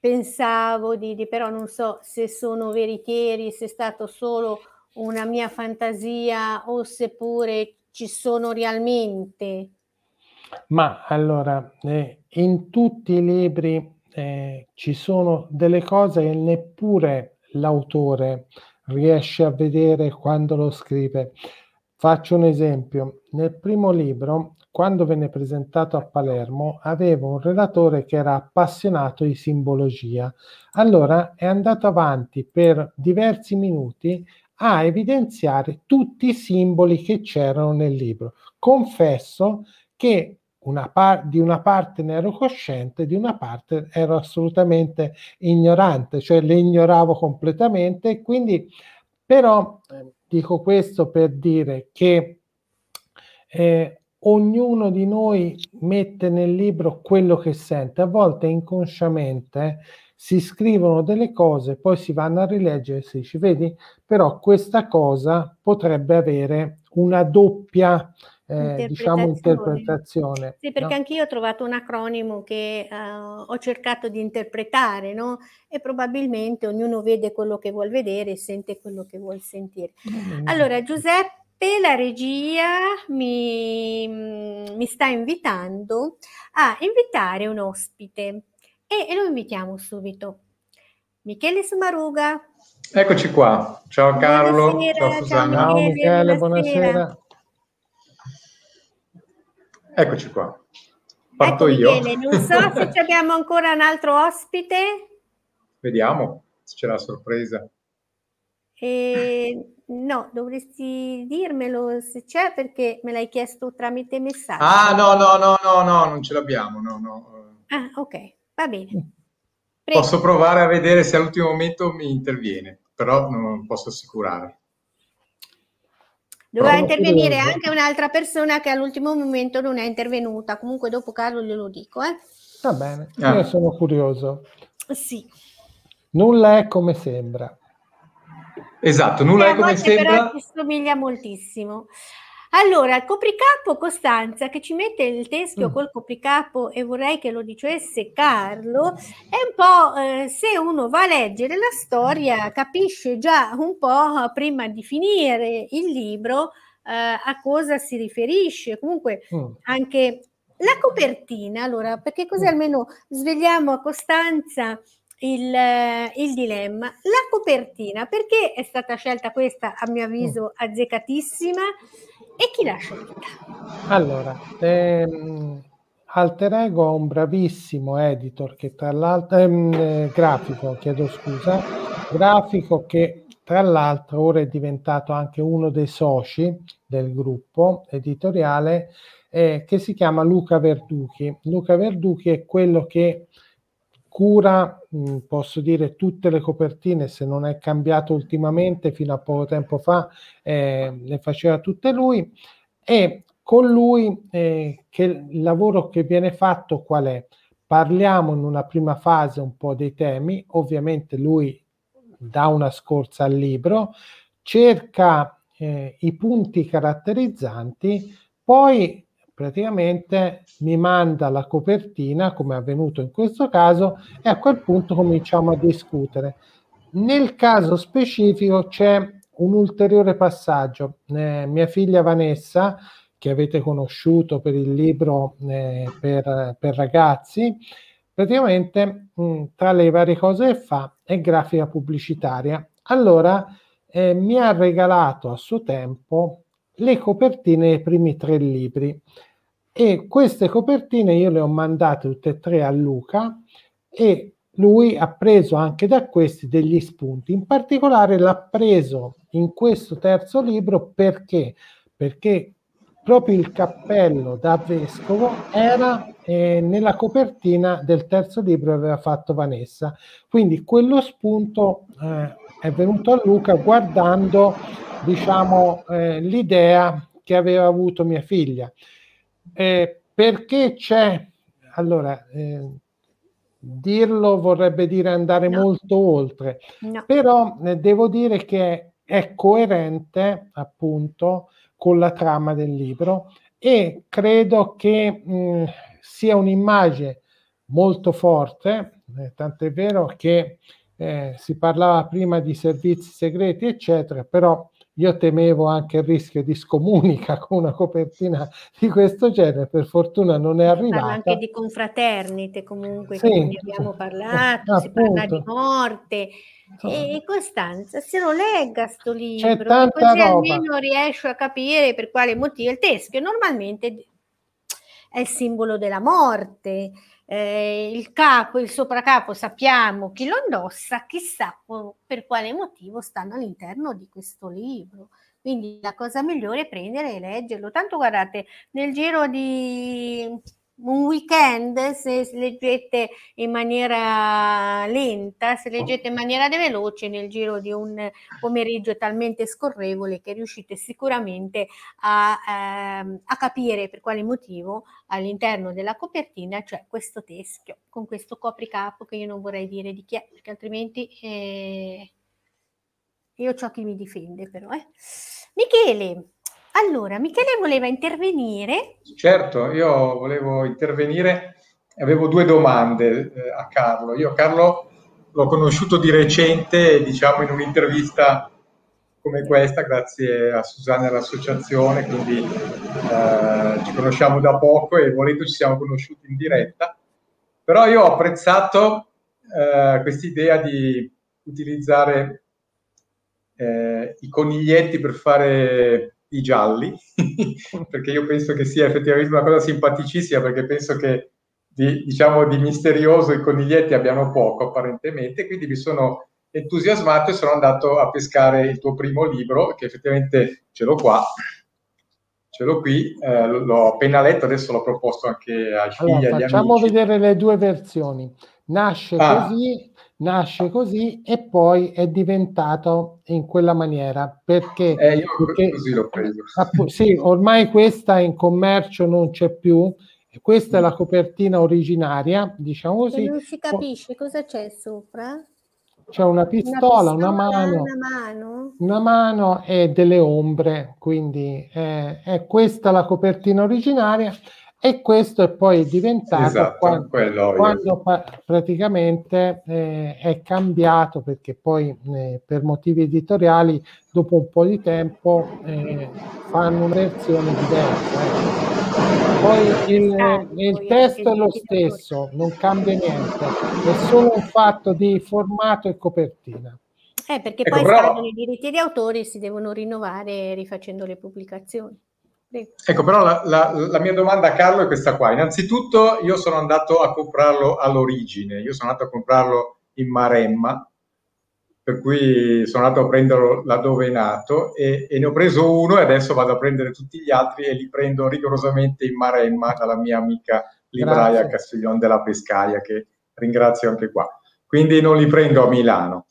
pensavo di, di, però non so se sono veritieri, se è stato solo una mia fantasia o seppure ci sono realmente. Ma allora, eh, in tutti i libri eh, ci sono delle cose che neppure l'autore riesce a vedere quando lo scrive. Faccio un esempio. Nel primo libro, quando venne presentato a Palermo, avevo un relatore che era appassionato di simbologia. Allora è andato avanti per diversi minuti a evidenziare tutti i simboli che c'erano nel libro. Confesso che una par- di una parte ne ero cosciente, di una parte ero assolutamente ignorante, cioè le ignoravo completamente quindi però eh, dico questo per dire che eh, ognuno di noi mette nel libro quello che sente, a volte inconsciamente si scrivono delle cose, poi si vanno a rileggere e si dice, vedi, però questa cosa potrebbe avere una doppia eh, diciamo interpretazione. Sì, perché no? anch'io ho trovato un acronimo che uh, ho cercato di interpretare, no? E probabilmente ognuno vede quello che vuol vedere e sente quello che vuol sentire. Mm. Allora, Giuseppe, la regia mi, mi, sta invitando a invitare un ospite e, e lo invitiamo subito. Michele Sumaruga. Eccoci qua. Ciao Carlo. Buonasera, ciao Susanna. Ciao Michele, buonasera. buonasera. Eccoci qua. Parto ecco, io. Michele, non so se abbiamo ancora un altro ospite. Vediamo se c'è la sorpresa. E, no, dovresti dirmelo se c'è perché me l'hai chiesto tramite messaggio. Ah, no, no, no, no, no, non ce l'abbiamo, no, no. Ah, ok, va bene. Prego. Posso provare a vedere se all'ultimo momento mi interviene, però non posso assicurare. Doveva intervenire anche un'altra persona che all'ultimo momento non è intervenuta. Comunque dopo Carlo glielo dico. Eh. Va bene, ah. io sono curioso. Sì. Nulla è come sembra. Esatto, nulla eh, è come sembra. Però ci somiglia moltissimo. Allora, il copricapo Costanza che ci mette il teschio mm. col copricapo e vorrei che lo dicesse Carlo, è un po' eh, se uno va a leggere la storia capisce già un po' prima di finire il libro eh, a cosa si riferisce. Comunque mm. anche la copertina, allora, perché così mm. almeno svegliamo a Costanza il, il, dilemma. La copertina, perché è stata scelta questa, a mio avviso, mm. azzeccatissima e chi l'ha scelta? Allora, ehm, Alter Ego ha un bravissimo editor che tra l'altro, ehm, eh, grafico, chiedo scusa, grafico che tra l'altro ora è diventato anche uno dei soci del gruppo editoriale eh, che si chiama Luca Verduchi. Luca Verduchi è quello che cura, mh, posso dire, tutte le copertine, se non è cambiato ultimamente, fino a poco tempo fa eh, le faceva tutte lui e con lui eh, che il lavoro che viene fatto qual è? Parliamo in una prima fase un po' dei temi, ovviamente lui dà una scorsa al libro, cerca eh, i punti caratterizzanti, poi praticamente mi manda la copertina, come è avvenuto in questo caso, e a quel punto cominciamo a discutere. Nel caso specifico c'è un ulteriore passaggio. Eh, mia figlia Vanessa, che avete conosciuto per il libro eh, per, per, ragazzi, praticamente mh, tra le varie cose che fa è grafica pubblicitaria. Allora eh, mi ha regalato a suo tempo le copertine dei primi tre libri e queste copertine io le ho mandate tutte e tre a Luca e lui ha preso anche da questi degli spunti. In particolare l'ha preso in questo terzo libro perché? Perché proprio il cappello da vescovo era eh, nella copertina del terzo libro che aveva fatto Vanessa. Quindi quello spunto eh, è venuto a Luca guardando diciamo eh, l'idea che aveva avuto mia figlia. Eh, perché c'è, allora, eh, dirlo vorrebbe dire andare no. molto oltre, no. però eh, devo dire che è coerente appunto con la trama del libro e credo che mh, sia un'immagine molto forte, eh, tant'è vero che eh, si parlava prima di servizi segreti, eccetera, però io temevo anche il rischio di scomunica con una copertina di questo genere, per fortuna non è arrivata. Parla anche di confraternite comunque, sì, ne abbiamo parlato, sì, si parla di morte. E Costanza, se lo legga sto libro, così roba. almeno riesco a capire per quale motivo il teschio normalmente è il simbolo della morte, eh, il capo, il sopracapo sappiamo chi lo indossa, chissà per quale motivo stanno all'interno di questo libro. Quindi la cosa migliore è prendere e leggerlo. Tanto guardate, nel giro di un weekend, se leggete in maniera lenta, se leggete in maniera veloce, nel giro di un pomeriggio talmente scorrevole che riuscite sicuramente a, ehm, a capire per quale motivo all'interno della copertina c'è questo teschio con questo copricapo che io non vorrei dire di chi è, perché altrimenti eh, io ho chi mi difende però. Eh. Michele, allora, Michele voleva intervenire. Certo, io volevo intervenire, avevo due domande eh, a Carlo. Io Carlo l'ho conosciuto di recente, diciamo in un'intervista come questa, grazie a Susanna e all'associazione, quindi eh, ci conosciamo da poco e volendo ci siamo conosciuti in diretta. Però io ho apprezzato eh, questa idea di utilizzare eh, i coniglietti per fare i gialli, perché io penso che sia effettivamente una cosa simpaticissima, perché penso che di, diciamo, di misterioso i coniglietti abbiano poco apparentemente, quindi mi sono entusiasmato e sono andato a pescare il tuo primo libro, che effettivamente ce l'ho qua, ce l'ho qui, eh, l'ho appena letto, adesso l'ho proposto anche ai figli allora, agli facciamo amici. vedere le due versioni. Nasce ah. così nasce così e poi è diventato in quella maniera perché, eh, io perché così l'ho preso. Appunto, sì, ormai questa in commercio non c'è più questa è la copertina originaria diciamo così non si capisce cosa c'è sopra c'è una pistola, una, pistola, una, mano, una, mano, una mano. e delle ombre, quindi è, è questa la copertina originaria e questo è poi diventato esatto, quando, quando pa- praticamente eh, è cambiato perché poi eh, per motivi editoriali dopo un po' di tempo eh, fanno una versione diversa. Eh. Poi il, ah, il testo è lo stesso, non cambia niente, è solo un fatto di formato e copertina. Eh, perché ecco, poi però... i diritti di autore si devono rinnovare rifacendo le pubblicazioni. Ecco, però la, la, la, mia domanda a Carlo è questa qua. Innanzitutto io sono andato a comprarlo all'origine, io sono andato a comprarlo in Maremma, per cui sono andato a prenderlo laddove è nato e, e, ne ho preso uno e adesso vado a prendere tutti gli altri e li prendo rigorosamente in Maremma dalla mia amica libraia Castiglione della Pescaia che ringrazio anche qua. Quindi non li prendo a Milano.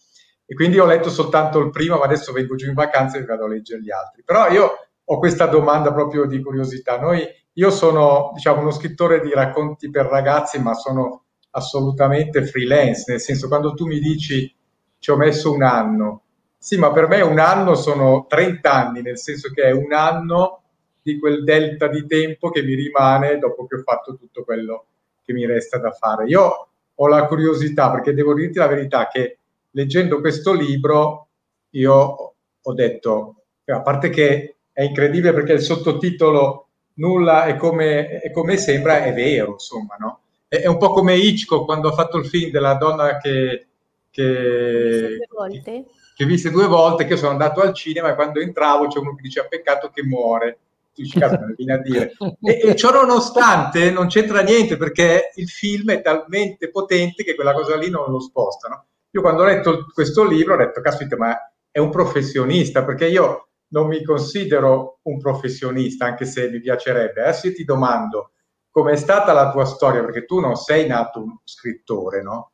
E quindi ho letto soltanto il primo, ma adesso vengo giù in vacanza e vado a leggere gli altri. Però io ho questa domanda proprio di curiosità. Noi, io sono diciamo, uno scrittore di racconti per ragazzi, ma sono assolutamente freelance, nel senso quando tu mi dici ci ho messo un anno, sì, ma per me un anno sono 30 anni, nel senso che è un anno di quel delta di tempo che mi rimane dopo che ho fatto tutto quello che mi resta da fare. Io ho la curiosità, perché devo dirti la verità, che leggendo questo libro io ho detto, a parte che è incredibile perché il sottotitolo nulla è come, è come sembra, è vero, insomma, no? È, è, un po' come Hitchcock quando ha fatto il film della donna che... che, che, che viste due volte, che io sono andato al cinema e quando entravo c'è uno che dice peccato che muore. Tu dici, a dire. E, e ciò nonostante non c'entra niente perché il film è talmente potente che quella cosa lì non lo sposta, no? Io quando ho letto questo libro ho detto, caspita, ma è un professionista, perché io non mi considero un professionista, anche se mi piacerebbe. Adesso io ti domando, com'è stata la tua storia? Perché tu non sei nato un scrittore, no?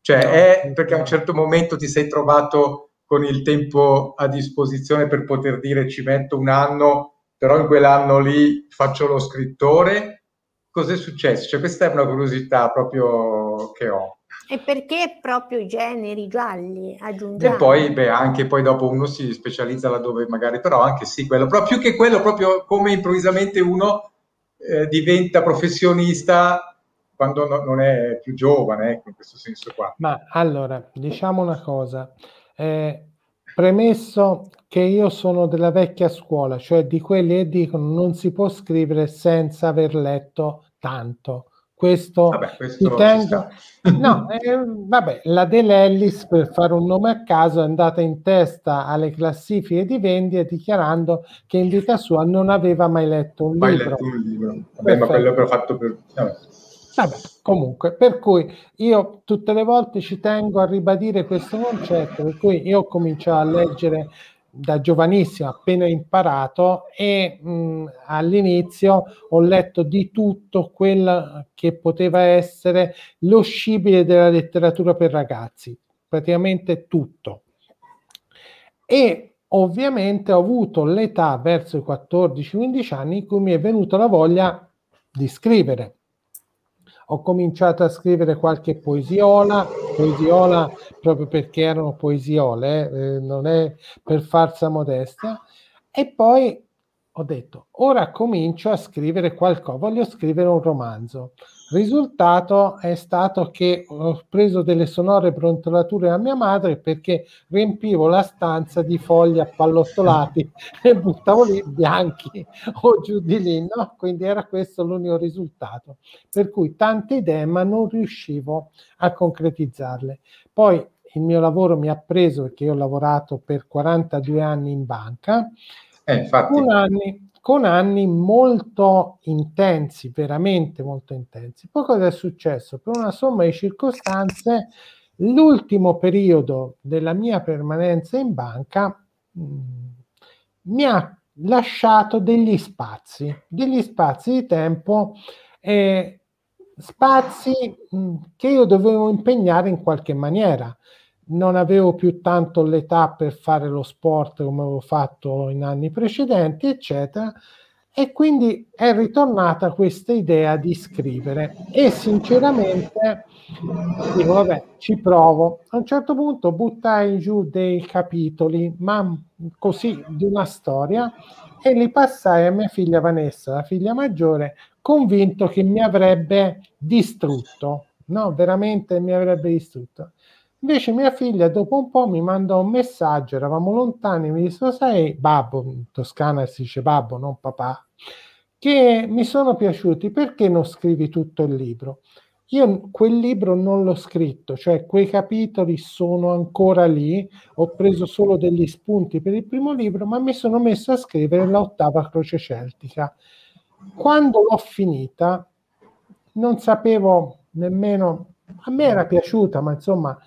Cioè, no, è perché a un certo momento ti sei trovato con il tempo a disposizione per poter dire ci metto un anno, però in quell'anno lì faccio lo scrittore. Cos'è successo? Cioè, questa è una curiosità proprio che ho. E perché proprio i generi gialli aggiungiamo? E poi, beh, anche poi dopo uno si specializza laddove magari, però anche sì, quello, però più che quello, proprio come improvvisamente uno eh, diventa professionista quando no, non è più giovane, ecco, in questo senso qua. Ma allora, diciamo una cosa, eh, premesso che io sono della vecchia scuola, cioè di quelli che dicono non si può scrivere senza aver letto tanto questo, vabbè, questo tengo... no, eh, vabbè, la Dell'Ellis per fare un nome a caso è andata in testa alle classifiche di vendita dichiarando che in vita sua non aveva mai letto un mai libro. Letto un libro. Vabbè, ma quello ho fatto per... Vabbè. Vabbè, comunque, per cui io tutte le volte ci tengo a ribadire questo concetto, per cui io comincio a leggere da giovanissimo, appena imparato e mh, all'inizio ho letto di tutto quello che poteva essere lo scibile della letteratura per ragazzi, praticamente tutto. E ovviamente ho avuto l'età verso i 14-15 anni in cui mi è venuta la voglia di scrivere ho cominciato a scrivere qualche poesiola, poesiola proprio perché erano poesiole, eh, non è per farsa modesta, e poi ho detto, ora comincio a scrivere qualcosa, voglio scrivere un romanzo. Risultato è stato che ho preso delle sonore brontolature a mia madre perché riempivo la stanza di fogli appallottolati e buttavo lì bianchi o giù di lì, no? Quindi era questo l'unico risultato. Per cui tante idee, ma non riuscivo a concretizzarle. Poi il mio lavoro mi ha preso perché ho lavorato per 42 anni in banca. Eh. Un anni, con anni molto intensi, veramente molto intensi. Poi cosa è successo? Per una somma di circostanze, l'ultimo periodo della mia permanenza in banca mh, mm, mi ha lasciato degli spazi, degli spazi di tempo, eh, spazi mh, mm, che io dovevo impegnare in qualche maniera. Non avevo più tanto l'età per fare lo sport come avevo fatto in anni precedenti, eccetera. E quindi è ritornata questa idea di scrivere e sinceramente dico vabbè ci provo. A un certo punto buttai giù dei capitoli, ma così di una storia e li passai a mia figlia Vanessa, la figlia maggiore, convinto che mi avrebbe distrutto, no, veramente mi avrebbe distrutto. Invece mia figlia dopo un po' mi mandò un messaggio, eravamo lontani, mi disse, sai, babbo, in toscana si dice babbo, non papà, che mi sono piaciuti, perché non scrivi tutto il libro? Io quel libro non l'ho scritto, cioè quei capitoli sono ancora lì, ho preso solo degli spunti per il primo libro, ma mi sono messo a scrivere l'ottava croce celtica. Quando l'ho finita, non sapevo nemmeno, a me era piaciuta, ma insomma,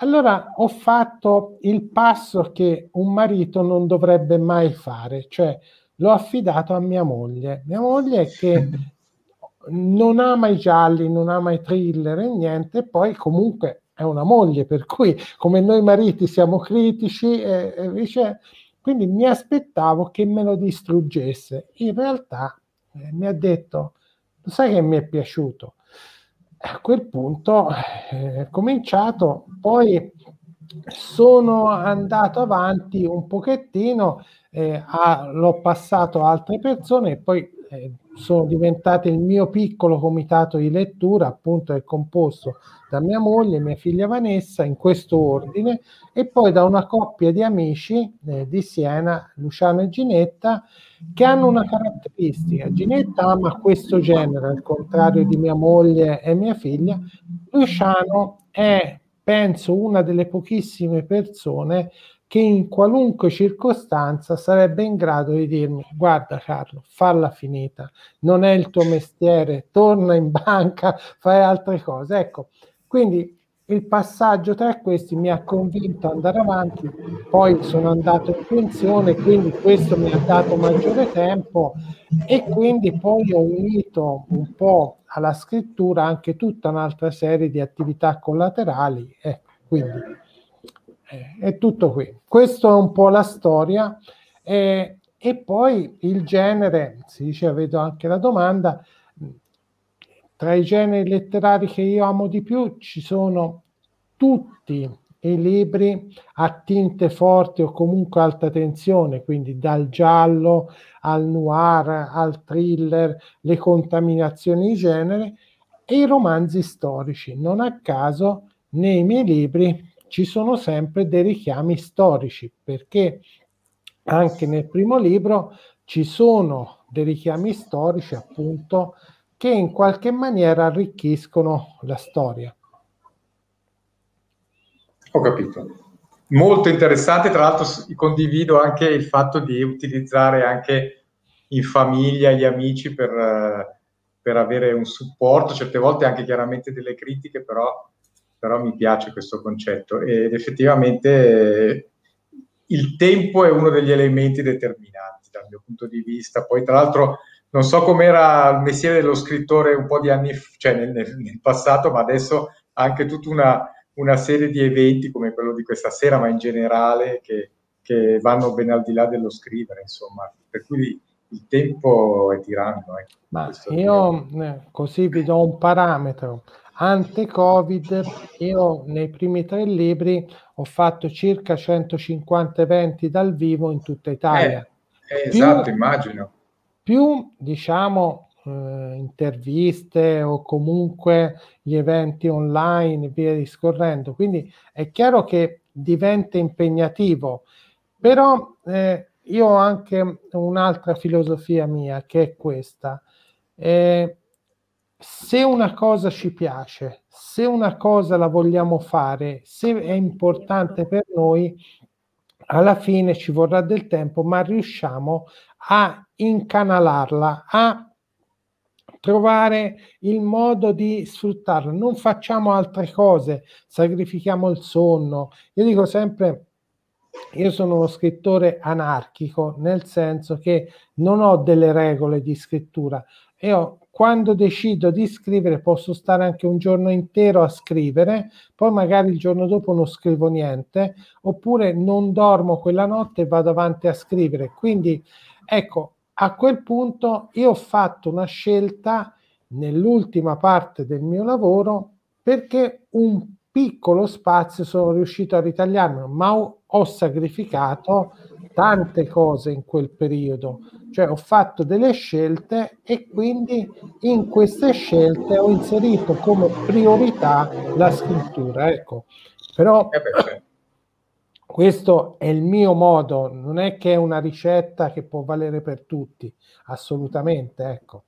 allora ho fatto il passo che un marito non dovrebbe mai fare, cioè l'ho affidato a mia moglie. Mia moglie che non ama i gialli, non ama i thriller e niente, poi comunque è una moglie, per cui come noi mariti siamo critici, e, e dice, quindi mi aspettavo che me lo distruggesse. In realtà eh, mi ha detto, sai che mi è piaciuto? A quel punto eh, ho cominciato, poi sono andato avanti un pochettino, eh, a, l'ho passato a altre persone e poi eh, sono diventate il mio piccolo comitato di lettura, appunto è composto da mia moglie, mia figlia Vanessa, in questo ordine, e poi da una coppia di amici eh, di Siena, Luciano e Ginetta, che hanno una caratteristica. Ginetta ama questo genere, al contrario di mia moglie e mia figlia. Luciano è, penso, una delle pochissime persone che in qualunque circostanza sarebbe in grado di dirmi guarda Carlo, falla finita, non è il tuo mestiere, torna in banca, fai altre cose. Ecco, quindi il passaggio tra questi mi ha convinto ad andare avanti, poi sono andato in pensione, quindi questo mi ha dato maggiore tempo e quindi poi ho unito un po' alla scrittura anche tutta un'altra serie di attività collaterali. Ecco, quindi è tutto qui. Questo è un po' la storia. Eh, e poi il genere, si dice, vedo anche la domanda, tra i generi letterari che io amo di più ci sono tutti i libri a tinte forti o comunque alta tensione, quindi dal giallo al noir, al thriller, le contaminazioni di genere e i romanzi storici. Non a caso nei miei libri ci sono sempre dei richiami storici, perché anche nel primo libro ci sono dei richiami storici, appunto, che in qualche maniera arricchiscono la storia. Ho capito. Molto interessante, tra l'altro condivido anche il fatto di utilizzare anche in famiglia gli amici per, per avere un supporto, certe volte anche chiaramente delle critiche, però però mi piace questo concetto ed effettivamente il tempo è uno degli elementi determinanti dal mio punto di vista. Poi, tra l'altro, non so com'era il mestiere dello scrittore un po' di anni, cioè nel, nel, nel passato, ma adesso anche tutta una, una, serie di eventi come quello di questa sera, ma in generale, che, che vanno ben al di là dello scrivere, insomma. Per cui il tempo è tiranno. Eh. Ma io eh, così vi do un parametro ante-Covid, io nei primi tre libri ho fatto circa 150 eventi dal vivo in tutta Italia. Eh, eh, esatto, più, immagino. Più, diciamo, eh, interviste o comunque gli eventi online, via discorrendo. Quindi è chiaro che diventa impegnativo, però eh, io ho anche un'altra filosofia mia che è questa. Eh, se una cosa ci piace, se una cosa la vogliamo fare, se è importante per noi, alla fine ci vorrà del tempo, ma riusciamo a incanalarla, a trovare il modo di sfruttarla. Non facciamo altre cose, sacrifichiamo il sonno. Io dico sempre, io sono uno scrittore anarchico, nel senso che non ho delle regole di scrittura, ho quando decido di scrivere posso stare anche un giorno intero a scrivere, poi magari il giorno dopo non scrivo niente, oppure non dormo quella notte e vado avanti a scrivere. Quindi ecco, a quel punto io ho fatto una scelta nell'ultima parte del mio lavoro perché un piccolo spazio sono riuscito a ritagliarlo, ma ho, ho sacrificato tante cose in quel periodo, cioè ho fatto delle scelte e quindi in queste scelte ho inserito come priorità la scrittura. Ecco, però eh questo è il mio modo, non è che è una ricetta che può valere per tutti, assolutamente, ecco.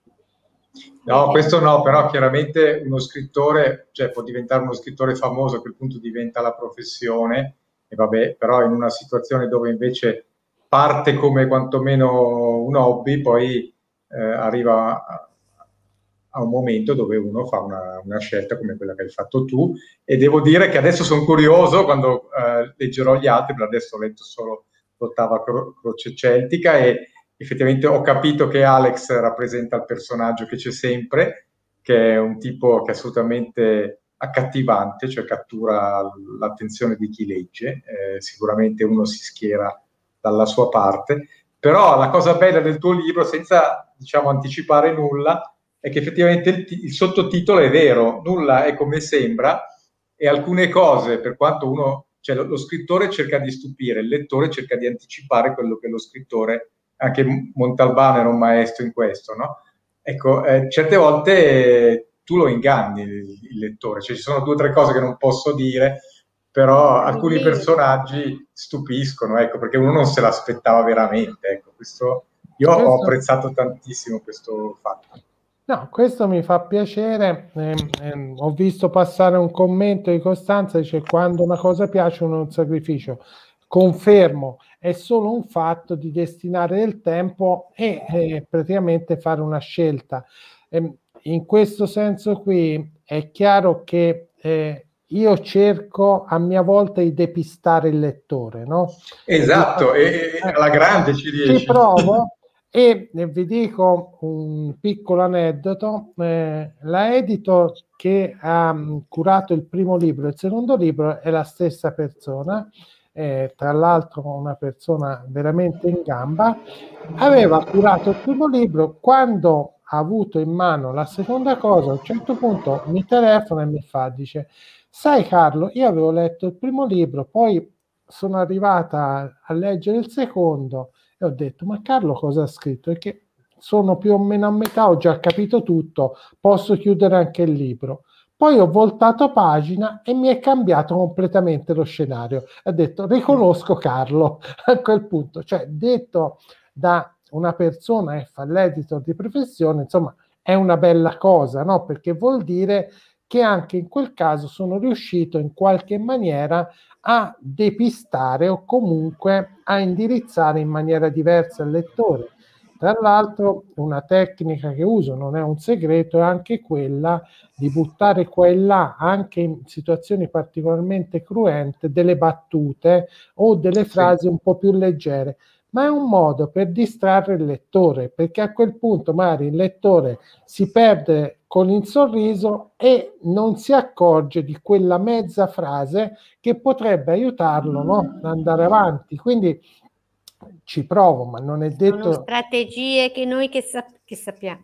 No, questo no, però chiaramente uno scrittore, cioè può diventare uno scrittore famoso, a quel punto diventa la professione, e vabbè, però in una situazione dove invece parte come quantomeno un hobby, poi eh, arriva a, a, un momento dove uno fa una, una, scelta come quella che hai fatto tu e devo dire che adesso sono curioso quando eh, leggerò gli altri, per adesso ho letto solo l'ottava cro- croce celtica e effettivamente ho capito che Alex rappresenta il personaggio che c'è sempre, che è un tipo che è assolutamente accattivante, cioè cattura l'attenzione di chi legge, eh, sicuramente uno si schiera dalla sua parte, però la cosa bella del tuo libro, senza diciamo anticipare nulla, è che effettivamente il, t- il sottotitolo è vero, nulla è come sembra e alcune cose, per quanto uno, cioè lo, lo scrittore cerca di stupire, il lettore cerca di anticipare quello che lo scrittore anche Montalbano era un maestro in questo, no? Ecco, eh, certe volte eh, tu lo inganni il, il lettore, cioè ci sono due o tre cose che non posso dire, però alcuni personaggi stupiscono, ecco, perché uno non se l'aspettava veramente, ecco, questo, io questo... ho apprezzato tantissimo questo fatto. No, questo mi fa piacere. Eh, eh, ho visto passare un commento di Costanza, dice quando una cosa piace uno è un sacrificio. Confermo, è solo un fatto di destinare del tempo e eh, praticamente fare una scelta. Eh, in questo senso qui è chiaro che eh, io cerco a mia volta di depistare il lettore, no? Esatto, e, e alla grande ci riesci. Ci provo e vi dico un piccolo aneddoto. Eh, la editor che ha curato il primo libro e il secondo libro è la stessa persona eh, tra l'altro una persona veramente in gamba, aveva curato il primo libro, quando ha avuto in mano la seconda cosa, a un certo punto mi telefona e mi fa, dice, sai Carlo, io avevo letto il primo libro, poi sono arrivata a leggere il secondo e ho detto, ma Carlo cosa ha scritto? Perché sono più o meno a metà, ho già capito tutto, posso chiudere anche il libro. Poi ho voltato pagina e mi è cambiato completamente lo scenario. Ha detto riconosco Carlo a quel punto, cioè detto da una persona che fa l'editor di professione, insomma, è una bella cosa, no? Perché vuol dire che anche in quel caso sono riuscito in qualche maniera a depistare o comunque a indirizzare in maniera diversa il lettore tra l'altro una tecnica che uso, non è un segreto, è anche quella di buttare qua e là, anche in situazioni particolarmente cruente, delle battute o delle frasi un po' più leggere ma è un modo per distrarre il lettore, perché a quel punto magari il lettore si perde con il sorriso e non si accorge di quella mezza frase che potrebbe aiutarlo no? ad andare avanti. Quindi ci provo, ma non è detto... Sono strategie che noi che, sap- che sappiamo,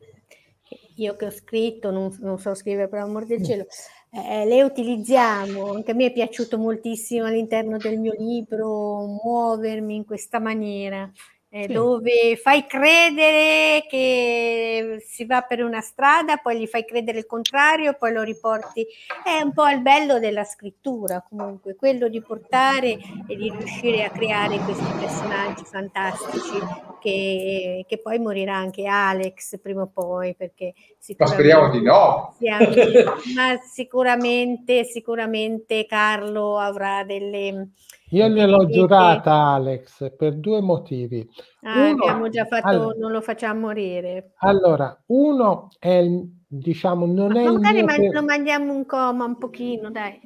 io che ho scritto, non, non so scrivere per amor del mm. cielo, eh, le utilizziamo, anche a me è piaciuto moltissimo all'interno del mio libro muovermi in questa maniera eh, sì. dove fai credere che si va per una strada, poi gli fai credere il contrario, poi lo riporti. È un po' il bello della scrittura, comunque, quello di portare e di riuscire a creare questi personaggi fantastici che, che poi morirà anche Alex prima o poi, perché sicuramente... Ma speriamo di no! ma sicuramente, sicuramente Carlo avrà delle io gliel'ho giurata, Alex, per due motivi. Ah, uno, abbiamo già fatto, allora, non lo facciamo morire. Allora, uno è diciamo, non Ma è magari il mio lo mandiamo un coma un pochino, dai.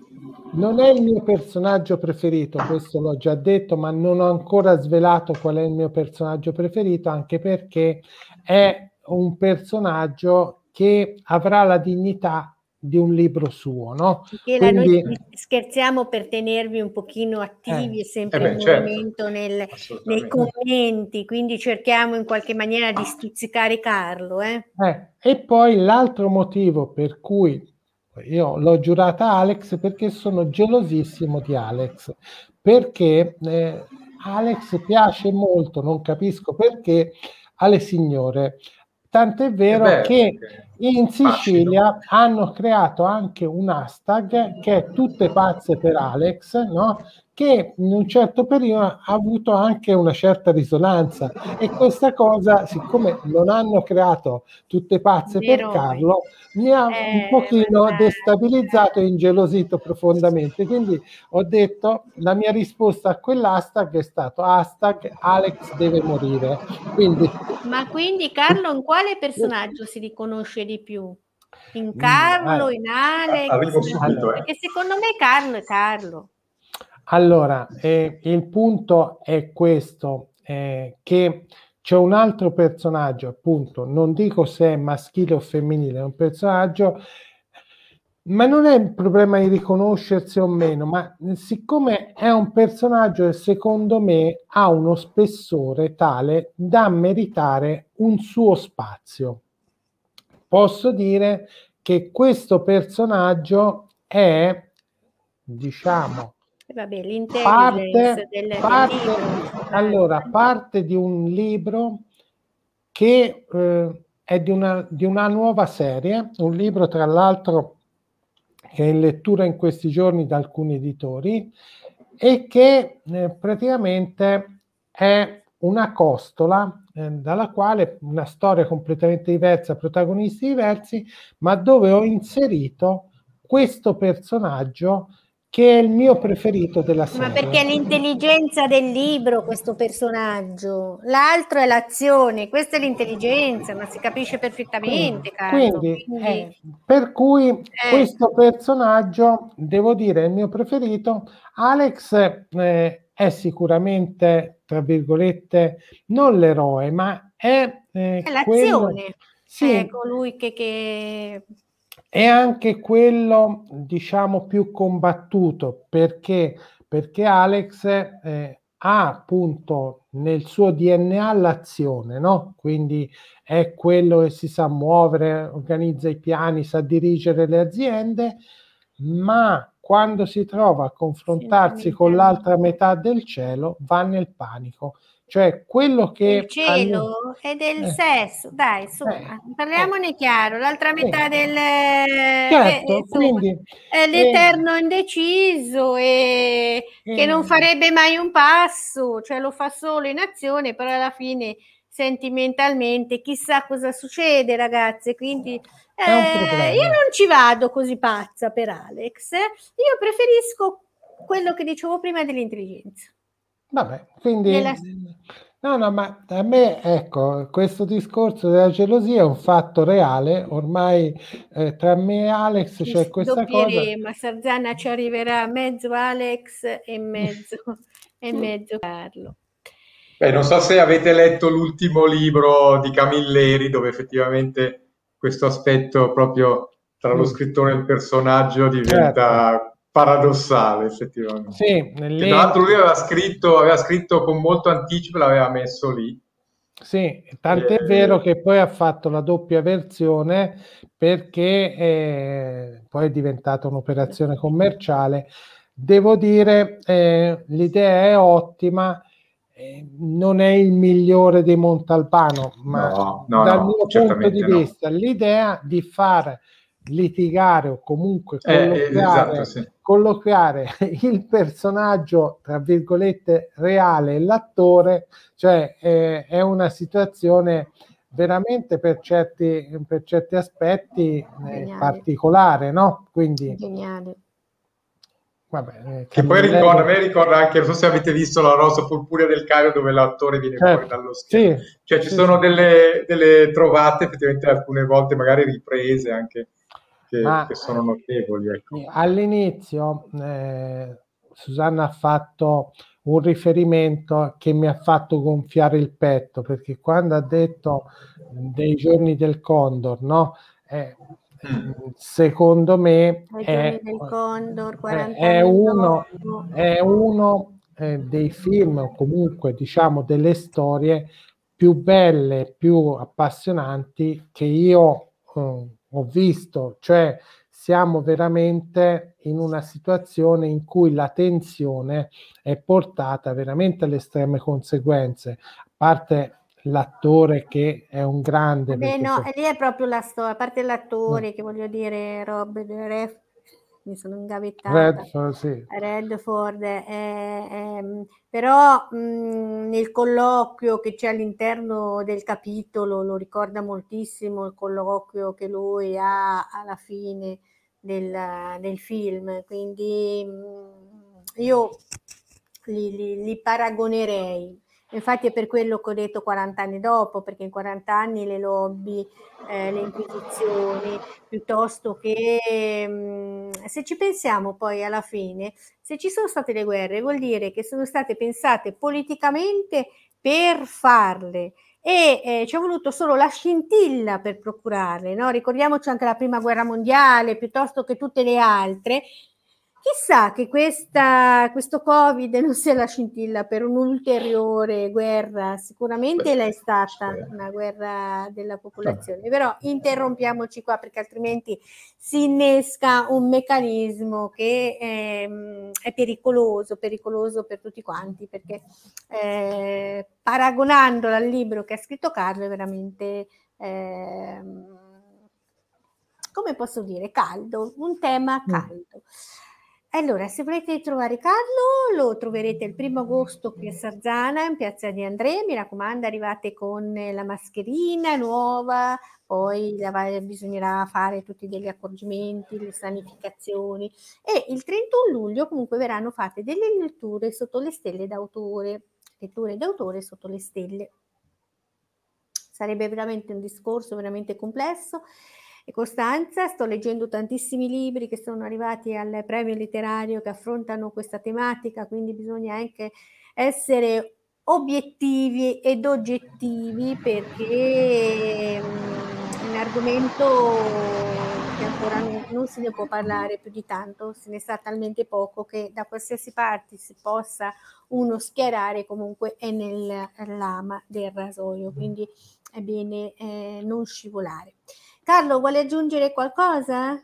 Non è il mio personaggio preferito, questo l'ho già detto, ma non ho ancora svelato qual è il mio personaggio preferito, anche perché è un personaggio che avrà la dignità di un libro suo, no? Michela, Quindi, noi scherziamo per tenervi un pochino attivi eh, e sempre eh beh, in certo. movimento nel, nei commenti, quindi cerchiamo in qualche maniera di stuzzicare Carlo. Eh? Eh, e poi l'altro motivo per cui io l'ho giurata Alex perché sono gelosissimo di Alex, perché eh, Alex piace molto, non capisco perché, alle signore. Tant'è vero, vero che in Sicilia Facile. hanno creato anche un hashtag che è tutte pazze per Alex, no? Che in un certo periodo ha avuto anche una certa risonanza e questa cosa, siccome non hanno creato tutte pazze Vero. per Carlo, mi ha eh, un pochino eh, destabilizzato e ingelosito profondamente. Quindi ho detto, la mia risposta a quell'hashtag è stato hashtag Alex deve morire. Quindi, Ma quindi Carlo in quale personaggio si riconosce di più? In mm, Carlo, in Alex? Eh. Perché secondo me Carlo è Carlo. Allora, eh, il punto è questo, eh, che c'è un altro personaggio, appunto, non dico se è maschile o femminile, è un personaggio, ma non è un problema di riconoscersi o meno, ma siccome è un personaggio che secondo me ha uno spessore tale da meritare un suo spazio. Posso dire che questo personaggio è, diciamo, Vabbè, parte, del, parte, del allora, parte di un libro che eh, è di una, di una nuova serie, un libro tra l'altro che è in lettura in questi giorni da alcuni editori e che eh, praticamente è una costola eh, dalla quale una storia completamente diversa, protagonisti diversi, ma dove ho inserito questo personaggio che è il mio preferito della serie. Ma perché è l'intelligenza del libro questo personaggio, l'altro è l'azione, questa è l'intelligenza, ma si capisce perfettamente. Quindi, quindi eh, per cui eh. questo personaggio, devo dire, è il mio preferito. Alex eh, è sicuramente, tra virgolette, non l'eroe, ma è, eh, è l'azione. Quello, sì, è colui che, che è anche quello, diciamo, più combattuto perché, perché Alex eh, ha appunto nel suo DNA l'azione, no? Quindi è quello che si sa muovere, organizza i piani, sa dirigere le aziende, ma quando si trova a confrontarsi con l'altra metà del cielo va nel panico cioè quello che... Il cielo è del eh. sesso, dai, insomma, eh. parliamone eh. chiaro, l'altra metà del... Certo, insomma, quindi, è l'eterno indeciso e che non farebbe mai un passo, cioè lo fa solo in azione, però alla fine sentimentalmente chissà cosa succede ragazze, quindi eh, io non ci vado così pazza per Alex, io preferisco quello che dicevo prima dell'intelligenza. Vabbè, quindi... Nella... No, no, ma a me, ecco, questo discorso della gelosia è un fatto reale, ormai eh, tra me e Alex c'è questa cosa... Ma Sarzana ci arriverà mezzo Alex e mezzo, e mezzo Carlo. Beh, non so se avete letto l'ultimo libro di Camilleri, dove effettivamente questo aspetto proprio tra lo mm. scrittore e il personaggio diventa certo paradossale effettivamente. Sì, nelle... Tra l'altro lui aveva scritto, aveva scritto con molto anticipo, l'aveva messo lì. Sì, tant'è eh, vero che poi ha fatto la doppia versione perché eh, poi è diventata un'operazione commerciale. Devo dire, eh, l'idea è ottima, eh, non è il migliore di Montalbano, ma no, no, dal no, mio punto di vista l'idea di far litigare o comunque colloquiare, eh, esatto, sì. colloquiare, il personaggio, tra virgolette, reale e l'attore, cioè eh, è una situazione veramente per certi, per certi aspetti eh, particolare, no? Quindi... Geniale. Vabbè, eh, che poi ricorda, a me ricorda anche, non so se avete visto la rosa purpurea del Cairo dove l'attore viene certo. fuori dallo schermo. Sì, cioè ci sì, sono sì. Delle, delle, trovate effettivamente alcune volte magari riprese anche che, Ma, che sono notevoli. Ecco. All'inizio eh, Susanna ha fatto un riferimento che mi ha fatto gonfiare il petto perché quando ha detto dei giorni del Condor, no? Eh, mm. secondo me è, Condor, è, uno, è uno eh, dei film o comunque diciamo delle storie più belle, più appassionanti che io eh, ho visto, cioè siamo veramente in una situazione in cui la tensione è portata veramente alle estreme conseguenze, a parte l'attore che è un grande. Beh, no, so... lì è proprio la storia, a parte l'attore no. che voglio dire, Rob Ref, mi sono ingavettata. Redford, sì. Redford è, è, però mh, nel colloquio che c'è all'interno del capitolo lo ricorda moltissimo il colloquio che lui ha alla fine del, del film, quindi mh, io li, li, li paragonerei Infatti è per quello che ho detto 40 anni dopo, perché in 40 anni le lobby, eh, le inquisizioni, piuttosto che mh, mm, se ci pensiamo poi alla fine, se ci sono state le guerre, vuol dire che sono state pensate politicamente per farle e eh, ci è voluto solo la scintilla per procurarle, no? ricordiamoci anche la prima guerra mondiale piuttosto che tutte le altre, Chissà che questa, questo Covid non sia la scintilla per un'ulteriore guerra, sicuramente l'è stata una guerra della popolazione, però interrompiamoci qua perché altrimenti si innesca un meccanismo che è, ehm, è pericoloso, pericoloso per tutti quanti, perché eh, paragonandolo al libro che ha scritto Carlo è veramente... Eh, come posso dire, caldo, un tema mm. caldo. Mm. Allora, se volete trovare Carlo, lo troverete il primo agosto qui a Sarzana, in piazza di Andrea. Mi raccomando, arrivate con la mascherina nuova, poi bisognerà fare tutti degli accorgimenti, le sanificazioni. E il 31 luglio comunque verranno fatte delle letture sotto le stelle d'autore, letture d'autore sotto le stelle. Sarebbe veramente un discorso veramente complesso e Costanza. Sto leggendo tantissimi libri che sono arrivati al premio letterario che affrontano questa tematica, quindi bisogna anche essere obiettivi ed oggettivi perché è un argomento che ancora non, non, se ne può parlare più di tanto, se ne sa talmente poco che da qualsiasi parte si possa uno schierare comunque è nel lama del rasoio, quindi è bene eh, non scivolare. Carlo, vuole aggiungere qualcosa?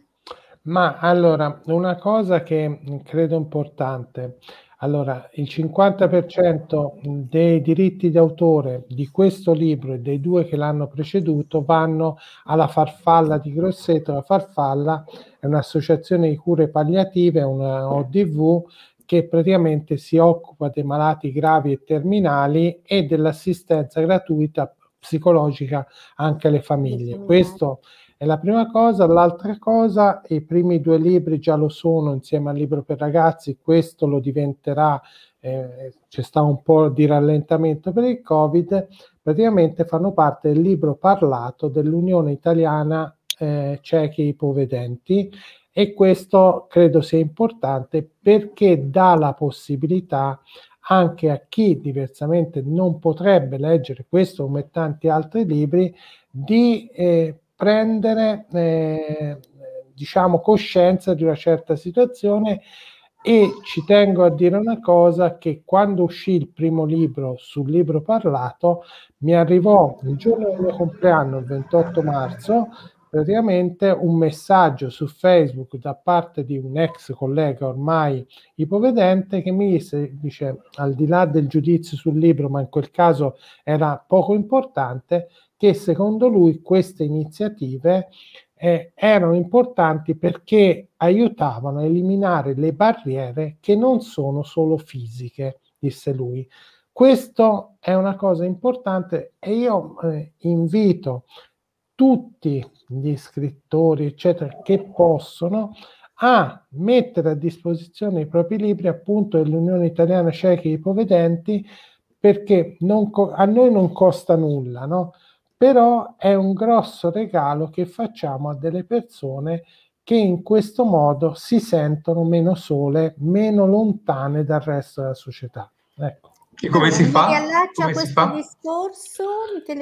Ma allora, una cosa che credo importante. Allora, il 50% dei diritti d'autore di questo libro e dei due che l'hanno preceduto vanno alla Farfalla di Grosseto. La Farfalla è un'associazione di cure palliative, una ODV, che praticamente si occupa dei malati gravi e terminali e dell'assistenza gratuita psicologica anche alle famiglie. Questo è la prima cosa. L'altra cosa, i primi due libri già lo sono insieme al libro per ragazzi, questo lo diventerà, eh, c'è sta un po' di rallentamento per il Covid, praticamente fanno parte del libro parlato dell'Unione Italiana eh, Ciechi Ipovedenti e questo credo sia importante perché dà la possibilità anche a chi diversamente non potrebbe leggere questo come tanti altri libri, di eh, prendere eh, diciamo coscienza di una certa situazione. E ci tengo a dire una cosa che quando uscì il primo libro sul libro parlato mi arrivò il giorno del mio compleanno il 28 marzo praticamente un messaggio su Facebook da parte di un ex collega ormai ipovedente che mi disse, dice, al di là del giudizio sul libro, ma in quel caso era poco importante, che secondo lui queste iniziative eh, erano importanti perché aiutavano a eliminare le barriere che non sono solo fisiche, disse lui. Questo è una cosa importante e io eh, invito tutti gli scrittori, eccetera, che possono a mettere a disposizione i propri libri appunto dell'Unione Italiana Ciechi e Ipovedenti perché non, a noi non costa nulla, no? però è un grosso regalo che facciamo a delle persone che in questo modo si sentono meno sole, meno lontane dal resto della società. Ecco. E come si fa? riallaccia Come questo si fa? discorso?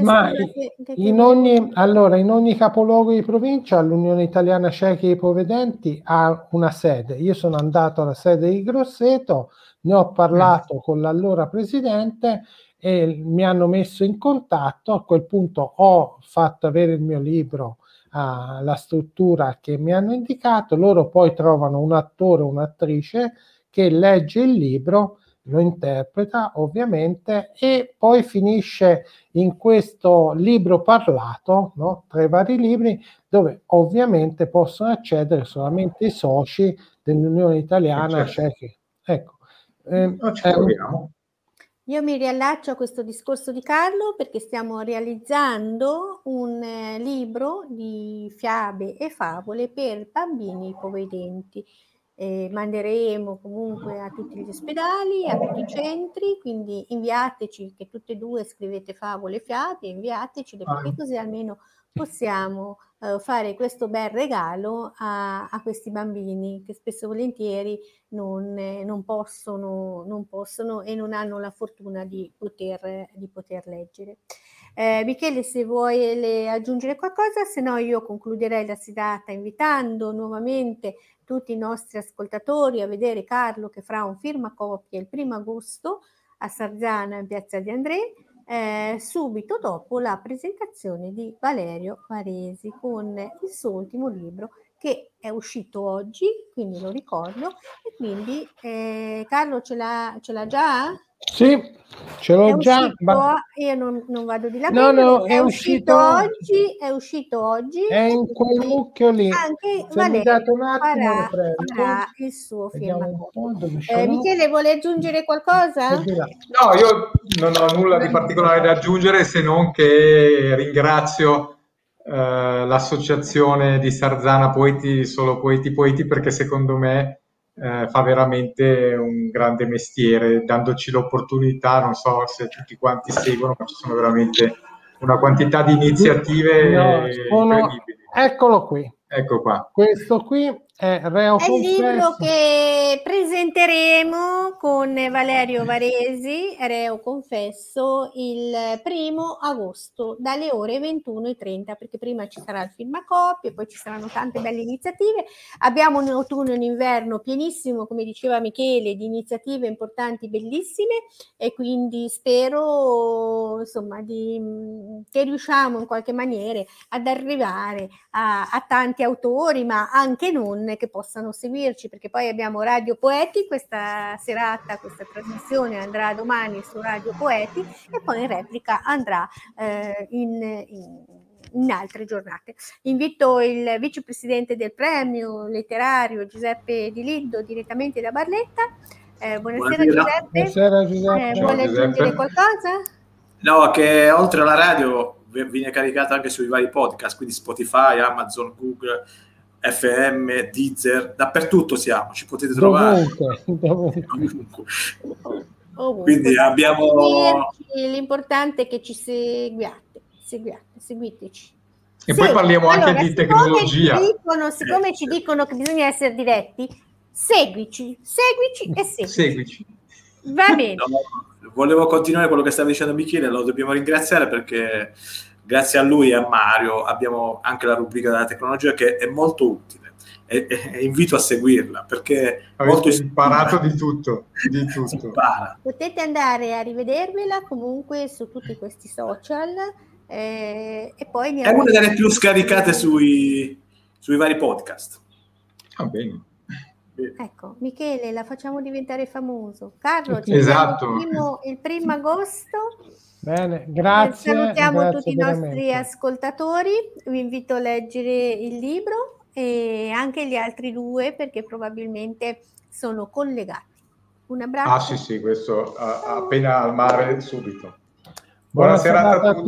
Ma che- che- in ogni, allora, in ogni capoluogo di provincia l'Unione Italiana Ciechi e Ipovedenti ha una sede. Io sono andato alla sede di Grosseto, ne ho parlato con l'allora presidente e mi hanno messo in contatto. A quel punto ho fatto avere il mio libro alla struttura che mi hanno indicato. Loro poi trovano un attore o un'attrice che legge il libro lo interpreta ovviamente e poi finisce in questo libro parlato no? tra i vari libri dove ovviamente possono accedere solamente i soci dell'Unione Italiana Certo. Cechi. Ecco, ehm, un- proviamo. Io mi riallaccio a questo discorso di Carlo perché stiamo realizzando un eh, libro di fiabe e favole per bambini ipovedenti. Eh, manderemo comunque a tutti gli ospedali, a tutti i centri, quindi inviateci che tutte e due scrivete favole e fiabe, inviatecele perché così almeno possiamo eh, fare questo bel regalo a, a questi bambini che spesso e volentieri non, eh, non possono, non possono e non hanno la fortuna di poter, di poter leggere. Eh, Michele, se vuoi le aggiungere qualcosa, se no io concluderei la serata invitando nuovamente tutti i nostri ascoltatori a vedere Carlo che farà un firmacopia il primo agosto a Sarzana in piazza di André eh, subito dopo la presentazione di Valerio Varesi con il suo ultimo libro che è uscito oggi, quindi lo ricordo. E quindi eh, Carlo ce l'ha, ce l'ha già? Sì, ce l'ho È già. uscito, ma io non, non vado di là. No, no, è, è uscito, uscito oggi, è uscito oggi. è in quel mucchio lì. Anche Se date un attimo farà, farà il suo ce Eh. Michele, vuole aggiungere qualcosa? No, io non ho nulla di particolare da aggiungere se non che ringrazio l'associazione di Sarzana Poeti, solo Poeti Poeti, perché secondo me eh, fa veramente un grande mestiere, dandoci l'opportunità, non so se tutti quanti seguono, ma ci sono veramente una quantità di iniziative No, sono- incredibili. Eccolo qui. Ecco qua. Questo qui è Reo È il libro che presenteremo con Valerio Varesi, Reo Confesso, il primo agosto dalle ore 21.30, perché prima ci sarà il firmacopie, poi ci saranno tante belle iniziative. Abbiamo un autunno e un inverno pienissimo, come diceva Michele, di iniziative importanti, bellissime, e quindi spero insomma di, che riusciamo in qualche maniera ad arrivare a, a tanti autori, ma anche non, che possano seguirci, perché poi abbiamo Radio Poeti, questa serata, questa trasmissione andrà domani su Radio Poeti e poi in replica andrà eh, in, in, in altre giornate. Invito il vicepresidente del premio letterario Giuseppe Di Lido direttamente da Barletta. Eh, buonasera, Buonasera. Giuseppe. Buonasera Giuseppe. Eh, vuole Giuseppe. aggiungere qualcosa? No, che oltre alla radio viene caricata anche sui vari podcast, quindi Spotify, Amazon, Google, FM, Deezer, dappertutto siamo, ci potete trovare. Dovunque, dovunque. Ovunque. Quindi abbiamo- L'importante è che ci seguiate, seguiate, seguiteci. E Sì, poi parliamo anche allora, di siccome tecnologia. Ci dicono, siccome ci dicono che bisogna essere diretti, seguici, seguici e seguici. Seguici. Va bene. No, volevo continuare quello che stava dicendo Michele, lo dobbiamo ringraziare perché grazie a lui e a Mario abbiamo anche la rubrica della tecnologia che è molto utile e, e- e invito a seguirla perché è molto Avete imparato di tutto, di tutto. Potete andare a rivedervela comunque su tutti questi social eh, e poi È una delle più scaricate sui, sui vari podcast. Va bene. Ecco, Michele, la facciamo diventare famoso. Carlo, Esatto. il primo, il primo agosto. Bene, grazie. Salutiamo grazie tutti i veramente. nostri ascoltatori. Vi invito a leggere il libro e anche gli altri due perché probabilmente sono collegati. Un abbraccio. Ah sì sì, questo a- appena al mare subito. Buona Buona serata a tutti.